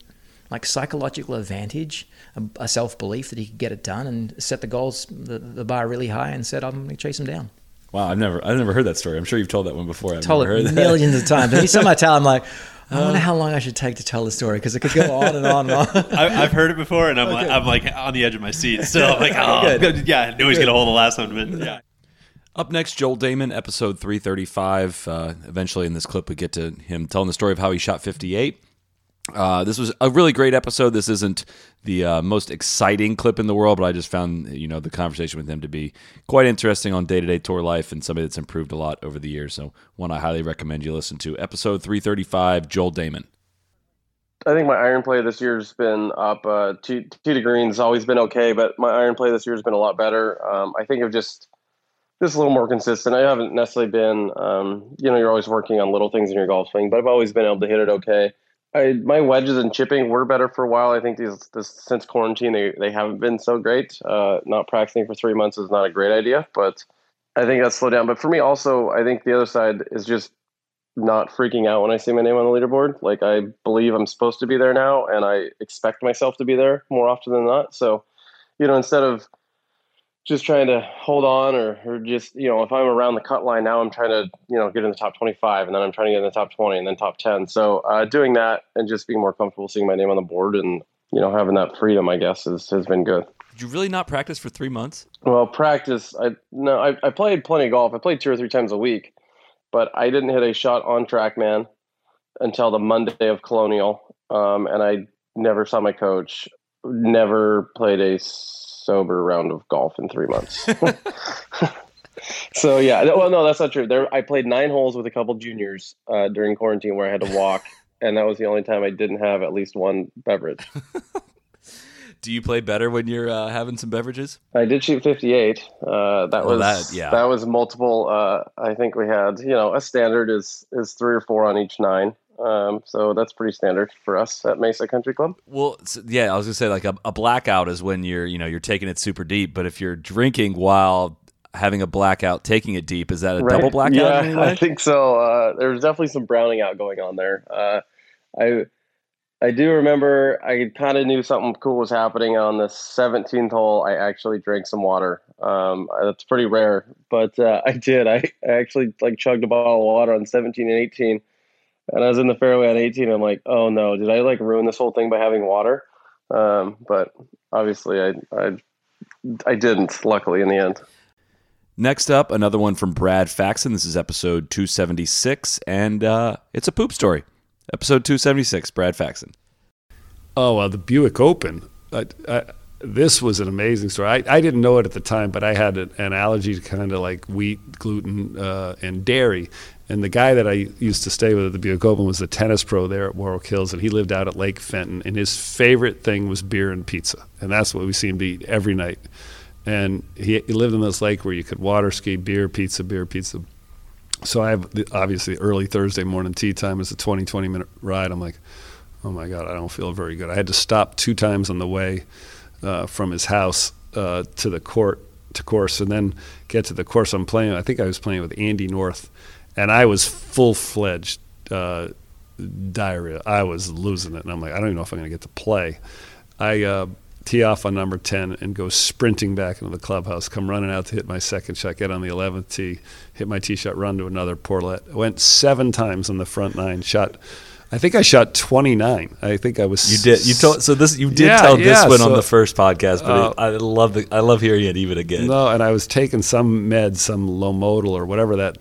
like psychological advantage, a, a self belief that he could get it done, and set the goals, the, the bar really high, and said, "I'm going to chase him down." Wow, I've never I've never heard that story. I'm sure you've told that one before. I've told it millions of times. Every time I tell, I'm like. I wonder how long I should take to tell the story because it could go on and on and on. I, have heard it before, and I'm like, I'm like on the edge of my seat. Still, I'm like, oh, good. yeah, I knew he was going to hold the last one, but yeah. Up next, Joel Dahmen, episode 335. Uh, eventually, in this clip, we get to him telling the story of how he shot 58. Uh, this was a really great episode. This isn't the uh, most exciting clip in the world, but I just found you know the conversation with him to be quite interesting on day to day tour life and somebody that's improved a lot over the years. So one I highly recommend you listen to. Episode three thirty five, Joel Dahmen. I think my iron play this year has been up. Uh, two two to greens always been okay, but my iron play this year has been a lot better. Um, I think I've just just a little more consistent. I haven't necessarily been, um, you know, you're always working on little things in your golf swing, but I've always been able to hit it okay. I, my wedges and chipping were better for a while. I think these this, since quarantine they, they haven't been so great. Uh, not practicing for three months is not a great idea, but I think that's slowed down. But for me, also, I think the other side is just not freaking out when I see my name on the leaderboard. Like I believe I'm supposed to be there now, and I expect myself to be there more often than not. So, you know, instead of just trying to hold on or, or just, you know, if I'm around the cut line now, I'm trying to, you know, get in the top 25 and then I'm trying to get in the top 20 and then top 10. So uh, doing that and just being more comfortable seeing my name on the board and, you know, having that freedom, I guess, is, has been good. Did you really not practice for three months? Well, practice, I no, I, I played plenty of golf. I played two or three times a week, but I didn't hit a shot on TrackMan until the Monday of Colonial. Um, and I never saw my coach, never played a sober round of golf in three months. so yeah, well, no, that's not true. There, I played nine holes with a couple juniors uh, during quarantine where I had to walk, and that was the only time I didn't have at least one beverage. Do you play better when you're uh, having some beverages? I did shoot 58. Uh, that Well, was that- yeah. that was multiple. Uh, I think we had you know a standard is is three or four on each nine. Um, so that's pretty standard for us at Mesa Country Club. Well, yeah, I was gonna say like a, a blackout is when you're you know you're taking it super deep, but if you're drinking while having a blackout, taking it deep, is that a double blackout? Yeah, in any way? I think so. Uh, there's definitely some browning out going on there. Uh, I I do remember I kind of knew something cool was happening on the 17th hole. I actually drank some water. Um, that's pretty rare, but uh, I did. I, I actually like chugged a bottle of water on 17 and 18, and I was in the fairway on 18. I'm like, oh no, did I like ruin this whole thing by having water? Um, but obviously, I I I didn't. Luckily, in the end. Next up, another one from Brad Faxon. This is episode 276, and uh, it's a poop story. Episode 276, Brad Faxon. Oh, uh, the Buick Open. I, I, this was an amazing story. I, I didn't know it at the time, but I had an, an allergy to kind of like wheat, gluten, uh, and dairy. And the guy that I used to stay with at the Buick Open was the tennis pro there at Warwick Hills, and he lived out at Lake Fenton. And his favorite thing was beer and pizza, and that's what we seemed to eat every night. And he, he lived in this lake where you could water ski, beer, pizza, beer, pizza. So I have the, obviously early Thursday morning tea time is a 20, 20 minute ride. I'm like, oh my God, I don't feel very good. I had to stop two times on the way uh, from his house uh, to the court to course, and then get to the course I'm playing. I think I was playing with Andy North, and I was full fledged uh, diarrhea. I was losing it, and I'm like, I don't even know if I'm going to get to play. I uh, tee off on number 10 and go sprinting back into the clubhouse, come running out to hit my second shot, get on the 11th tee, hit my tee shot, run to another portlet. Went seven times on the front nine, shot. I think I shot 29. I think I was. You did. You told so this. You did Yeah, tell this yeah, one so- on the first podcast, but uh, I love the. I love hearing it even again. No, and I was taking some meds, some Lomotil or whatever that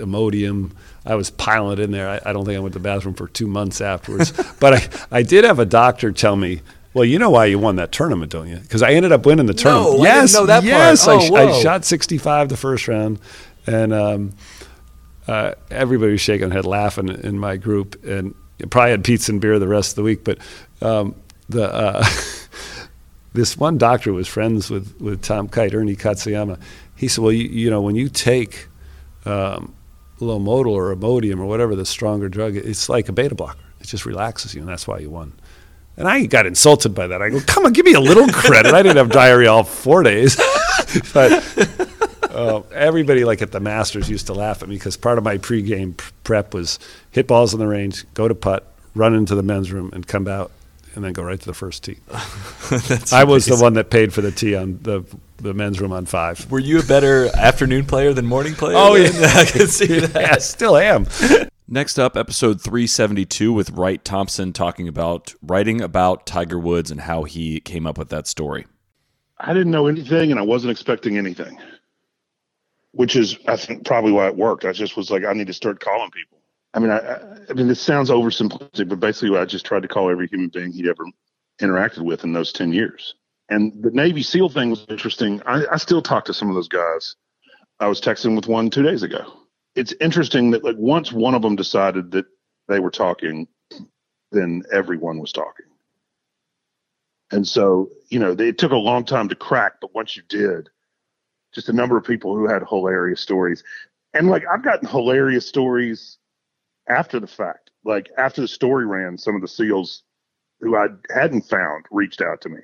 Imodium. I was piling it in there. I, I don't think I went to the bathroom for two months afterwards. but I, I did have a doctor tell me, well, you know why you won that tournament, don't you? Because I ended up winning the tournament. I didn't yes, know that part. yes. I, Oh, sh- I shot 65 the first round, and um, uh, everybody was shaking their head laughing in my group, and probably had pizza and beer the rest of the week. But um, the uh, this one doctor was friends with, with Tom Kite, Ernie Katsuyama. He said, "Well, you, you know, when you take um, Lomotil or Imodium or whatever the stronger drug, it's like a beta blocker. It just relaxes you, and that's why you won." And I got insulted by that. I go, "Come on, give me a little credit. I didn't have diarrhea all four days." but uh, everybody, like at the Masters, used to laugh at me because part of my pregame prep was hit balls in the range, go to putt, run into the men's room, and come out, and then go right to the first tee. That's I was the one that paid for the tee on the the men's room on five. Were you a better afternoon player than morning player? Oh, then? yeah. I can see that. Yeah, I still am. Next up, episode 372 with Wright Thompson talking about writing about Tiger Woods and how he came up with that story. I didn't know anything and I wasn't expecting anything, which is, I think, probably why it worked. I just was like, I need to start calling people. I mean, I, I, mean, this sounds oversimplistic, but basically, I just tried to call every human being he'd ever interacted with in those 10 years. And the Navy SEAL thing was interesting. I, I still talk to some of those guys. I was texting with one two days ago. It's interesting that, like, once one of them decided that they were talking, then everyone was talking. And so, you know, it took a long time to crack, but once you did, just a number of people who had hilarious stories. And like, I've gotten hilarious stories after the fact. Like, after the story ran, some of the SEALs who I hadn't found reached out to me.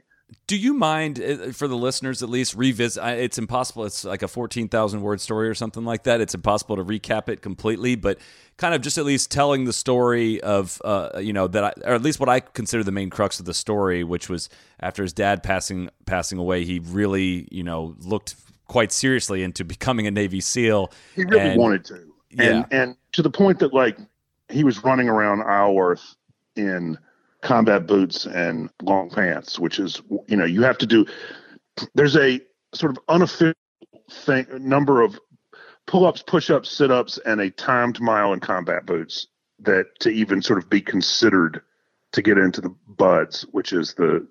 Do you mind, uh, for the listeners at least, revisit? It's impossible. It's like a 14,000 word story or something like that. It's impossible to recap it completely, but kind of just at least telling the story of, uh, you know, that, I, or at least what I consider the main crux of the story, which was after his dad passing passing away, he really, you know, looked quite seriously into becoming a Navy SEAL. He really and- wanted to. Yeah. And, and to the point that, like, he was running around Isleworth in combat boots and long pants, which is, you know, you have to do, there's a sort of unofficial thing, number of pull ups, push ups, sit ups, and a timed mile in combat boots that to even sort of be considered to get into the BUD/S, which is the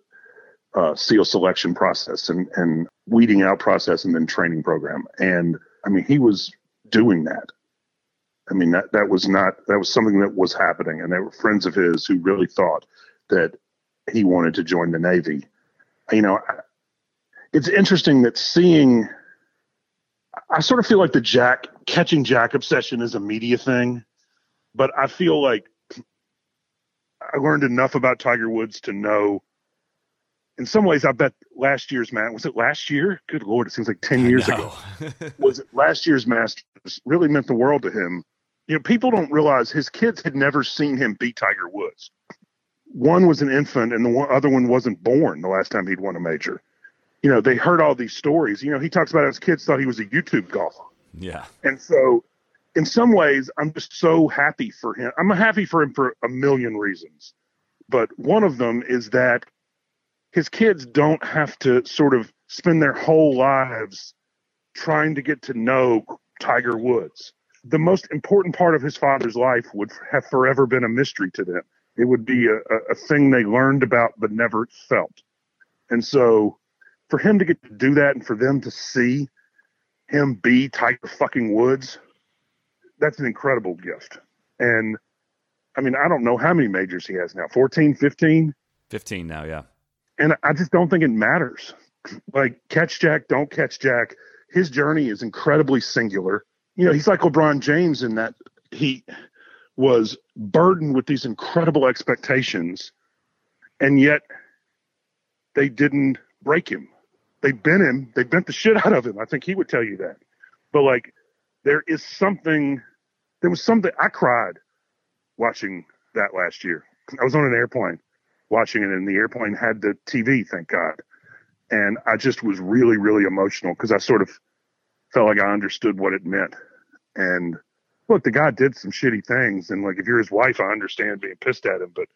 uh, SEAL selection process and, and weeding out process and then training program. And I mean, he was doing that. I mean, that, that was not, that was something that was happening. And they were friends of his who really thought that he wanted to join the Navy. You know, it's interesting that seeing, I sort of feel like the Jack, catching Jack obsession is a media thing, but I feel like I learned enough about Tiger Woods to know. In some ways, I bet last year's man was it last year? Good lord, it seems like ten years ago. was it last year's Masters really meant the world to him? You know, people don't realize his kids had never seen him beat Tiger Woods. One was an infant, and the one, other one wasn't born the last time he'd won a major. You know, they heard all these stories. You know, he talks about how his kids thought he was a YouTube golfer. Yeah. And so, in some ways, I'm just so happy for him. I'm happy for him for a million reasons. But one of them is that his kids don't have to sort of spend their whole lives trying to get to know Tiger Woods. The most important part of his father's life would have forever been a mystery to them. It would be a, a, a thing they learned about but never felt. And so, for him to get to do that and for them to see him be Tiger fucking Woods, that's an incredible gift. And I mean, I don't know how many majors he has now 14, 15. 15 now, yeah. And I just don't think it matters. Like, catch Jack, don't catch Jack. His journey is incredibly singular. You know, he's like LeBron James in that he was burdened with these incredible expectations, and yet they didn't break him. they bent him, they bent the shit out of him. I think he would tell you that. But like, there is something. There was something I cried watching that last year. I was on an airplane watching it, and the airplane had the TV. Thank God. And I just was really, really emotional because I sort of felt like I understood what it meant. And look, the guy did some shitty things, and like if you're his wife, I understand being pissed at him. But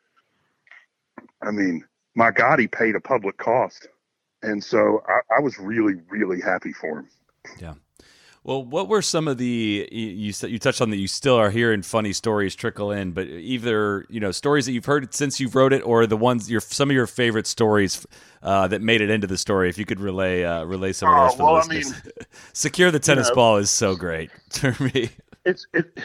I mean, my God, he paid a public cost, and so I, I was really, really happy for him. Yeah. Well, what were some of the you said you touched on that you still are hearing funny stories trickle in, but either you know stories that you've heard since you've wrote it, or the ones your some of your favorite stories uh, that made it into the story. If you could relay uh, relay some of those Oh, for well, I the listeners. mean, Secure the tennis know- ball is so great for me. it's it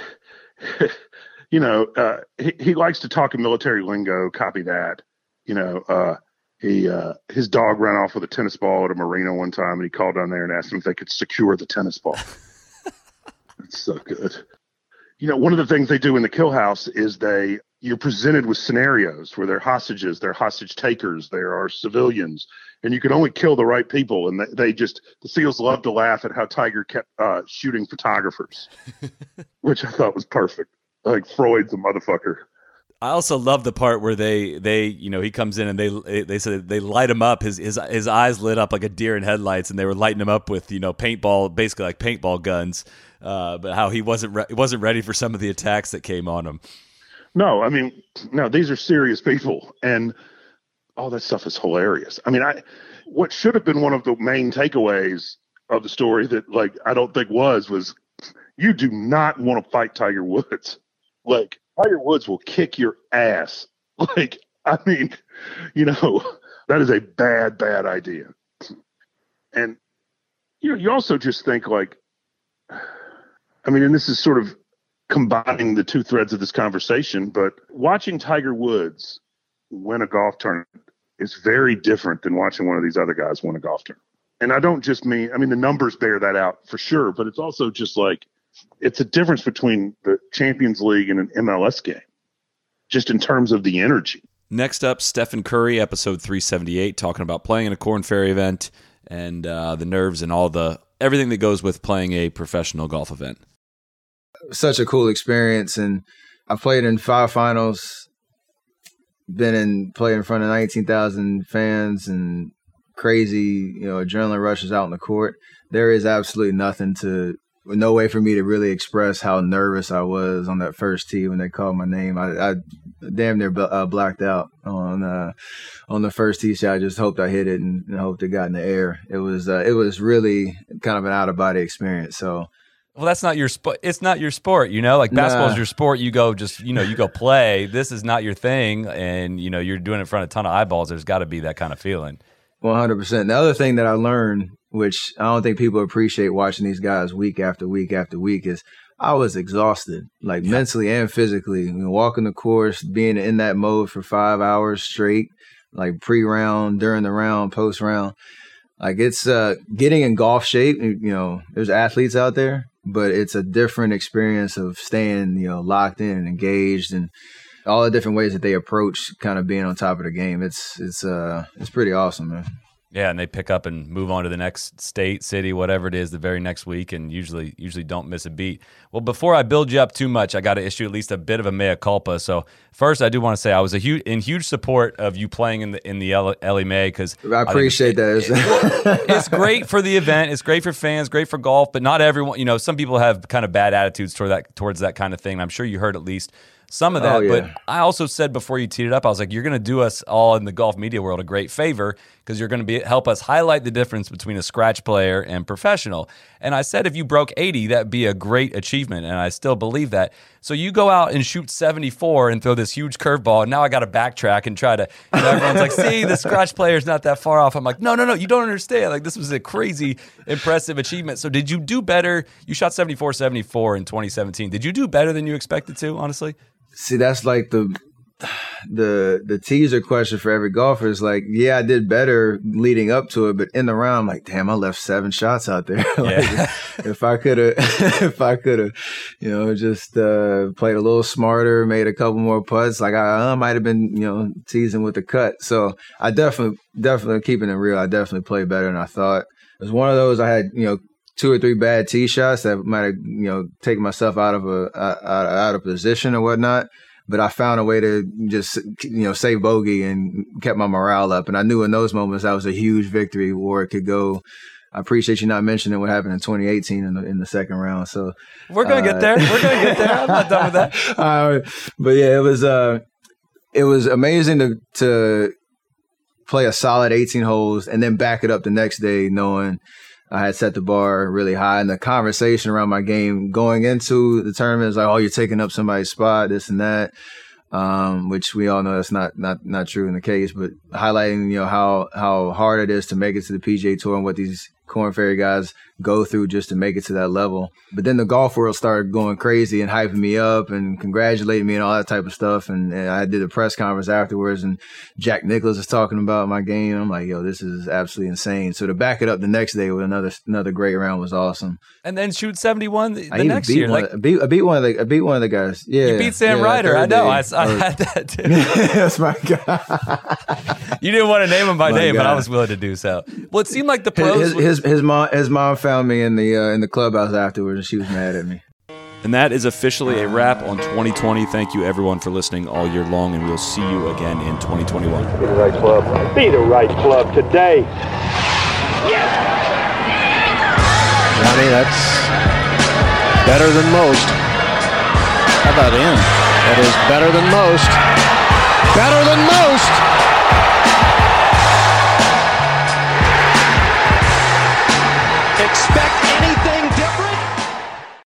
you know uh he, he likes to talk in military lingo copy that you know uh he uh his dog ran off with a tennis ball at a marina one time and he called down there and asked him if they could secure the tennis ball it's so good you know one of the things they do in the kill house is they you're presented with scenarios where they're hostages they're hostage takers there are civilians and you can only kill the right people and they, they just the seals love to laugh at how tiger kept uh shooting photographers which I thought was perfect. Like Freud's a motherfucker. I also love the part where they they you know he comes in and they they said they light him up his his his eyes lit up like a deer in headlights and they were lighting him up with you know paintball basically like paintball guns uh, but how he wasn't re- wasn't ready for some of the attacks that came on him. No, I mean, no, these are serious people, and all that stuff is hilarious. I mean, I what should have been one of the main takeaways of the story that like I don't think was was you do not want to fight Tiger Woods. Like Tiger Woods will kick your ass. Like I mean, you know, that is a bad bad idea. And you know, you also just think like I mean, and this is sort of combining the two threads of this conversation, but watching Tiger Woods win a golf tournament is very different than watching one of these other guys win a golf tournament. And I don't just mean, I mean, the numbers bear that out for sure, but it's also just like, it's a difference between the Champions League and an MLS game, just in terms of the energy. Next up, Stephen Curry, episode 378, talking about playing in a Corn Ferry event and uh, the nerves and all the everything that goes with playing a professional golf event. such a cool experience and I played in five finals, been in played in front of nineteen thousand fans and crazy, you know, adrenaline rushes out in the court. There is absolutely nothing to no way for me to really express how nervous I was on that first tee when they called my name. I, I damn near uh, blacked out on uh, on the first tee shot. I just hoped I hit it and, and hoped it got in the air. It was uh, it was really kind of an out of body experience. So Well, that's not your sport. It's not your sport, you know. Like basketball is Nah. your sport. You go just, you know, you go play. This is not your thing, and you know you're doing it in front of a ton of eyeballs. There's got to be that kind of feeling. One hundred percent. The other thing that I learned, which I don't think people appreciate watching these guys week after week after week, is I was exhausted, like mentally and physically. You know, walking the course, being in that mode for five hours straight, like pre-round, during the round, post-round. Like it's uh, getting in golf shape. You know, there's athletes out there, but it's a different experience of staying, you know, locked in and engaged and all the different ways that they approach kind of being on top of the game. It's it's uh it's pretty awesome, man. Yeah, and they pick up and move on to the next state, city, whatever it is, the very next week, and usually usually don't miss a beat. Well, before I build you up too much, I got to issue at least a bit of a mea culpa. So first, I do want to say I was a huge in huge support of you playing in the in the L- Ellie Mae because I appreciate that. it's great for the event. It's great for fans, great for golf, but not everyone. You know, some people have kind of bad attitudes toward that towards that kind of thing. I'm sure you heard at least some of that. Oh, yeah. But I also said before you teed it up, I was like, you're going to do us all in the golf media world a great favor because you're going to be help us highlight the difference between a scratch player and professional. And I said if you broke 80, that'd be a great achievement, and I still believe that. So you go out and shoot 74 and throw this huge curveball, and now I got to backtrack and try to. You know, everyone's like, "See, the scratch player's not that far off." I'm like, "No, no, no, you don't understand. Like this was a crazy, impressive achievement." So did you do better? You shot 74, 74 in 2017. Did you do better than you expected to? Honestly. See, that's like the the the teaser question for every golfer is like, yeah, I did better leading up to it, but in the round, I'm like, damn, I left seven shots out there. like, if I could have, if I could have, you know, just uh, played a little smarter, made a couple more putts. Like I, I might have been, you know, teasing with the cut. So I definitely, definitely keeping it real. I definitely played better than I thought. It was one of those I had, you know, two or three bad tee shots that might have, you know, taken myself out of a out, out of position or whatnot. But I found a way to just, you know, save bogey and kept my morale up. And I knew in those moments that was a huge victory where it could go I appreciate you not mentioning what happened in 2018 in the in the second round. So we're gonna uh, get there. We're gonna get there. I'm not done with that. Uh, but yeah, it was uh, it was amazing to to play a solid 18 holes and then back it up the next day, knowing I had set the bar really high. And the conversation around my game going into the tournament is like, "Oh, you're taking up somebody's spot, this and that." um, which we all know that's not not not true in the case, but highlighting you know how how hard it is to make it to the PGA Tour and what these Corn Ferry guys go through just to make it to that level. But then the golf world started going crazy and hyping me up and congratulating me and all that type of stuff. And, and I did a press conference afterwards, and Jack Nicklaus was talking about my game. I'm like, yo, this is absolutely insane. So to back it up the next day with another another great round was awesome. And then shoot 71 the, the next year. One, like, I beat, I beat one of the I beat one of the guys. Yeah, you beat Sam yeah, Ryder. I know. I, I, had that too. That's my guy. you didn't want to name him by my name, but I was willing to do so. Well, it seemed like the pros. His, his, his mom his mom found me in the uh, in the clubhouse afterwards, and she was mad at me. And that is officially a wrap on 2020. Thank you, everyone, for listening all year long, and we'll see you again in 2021. Be the right club. Be the right club today. Yes! Johnny, that's better than most. How about in? That is better than most. Better than most. expect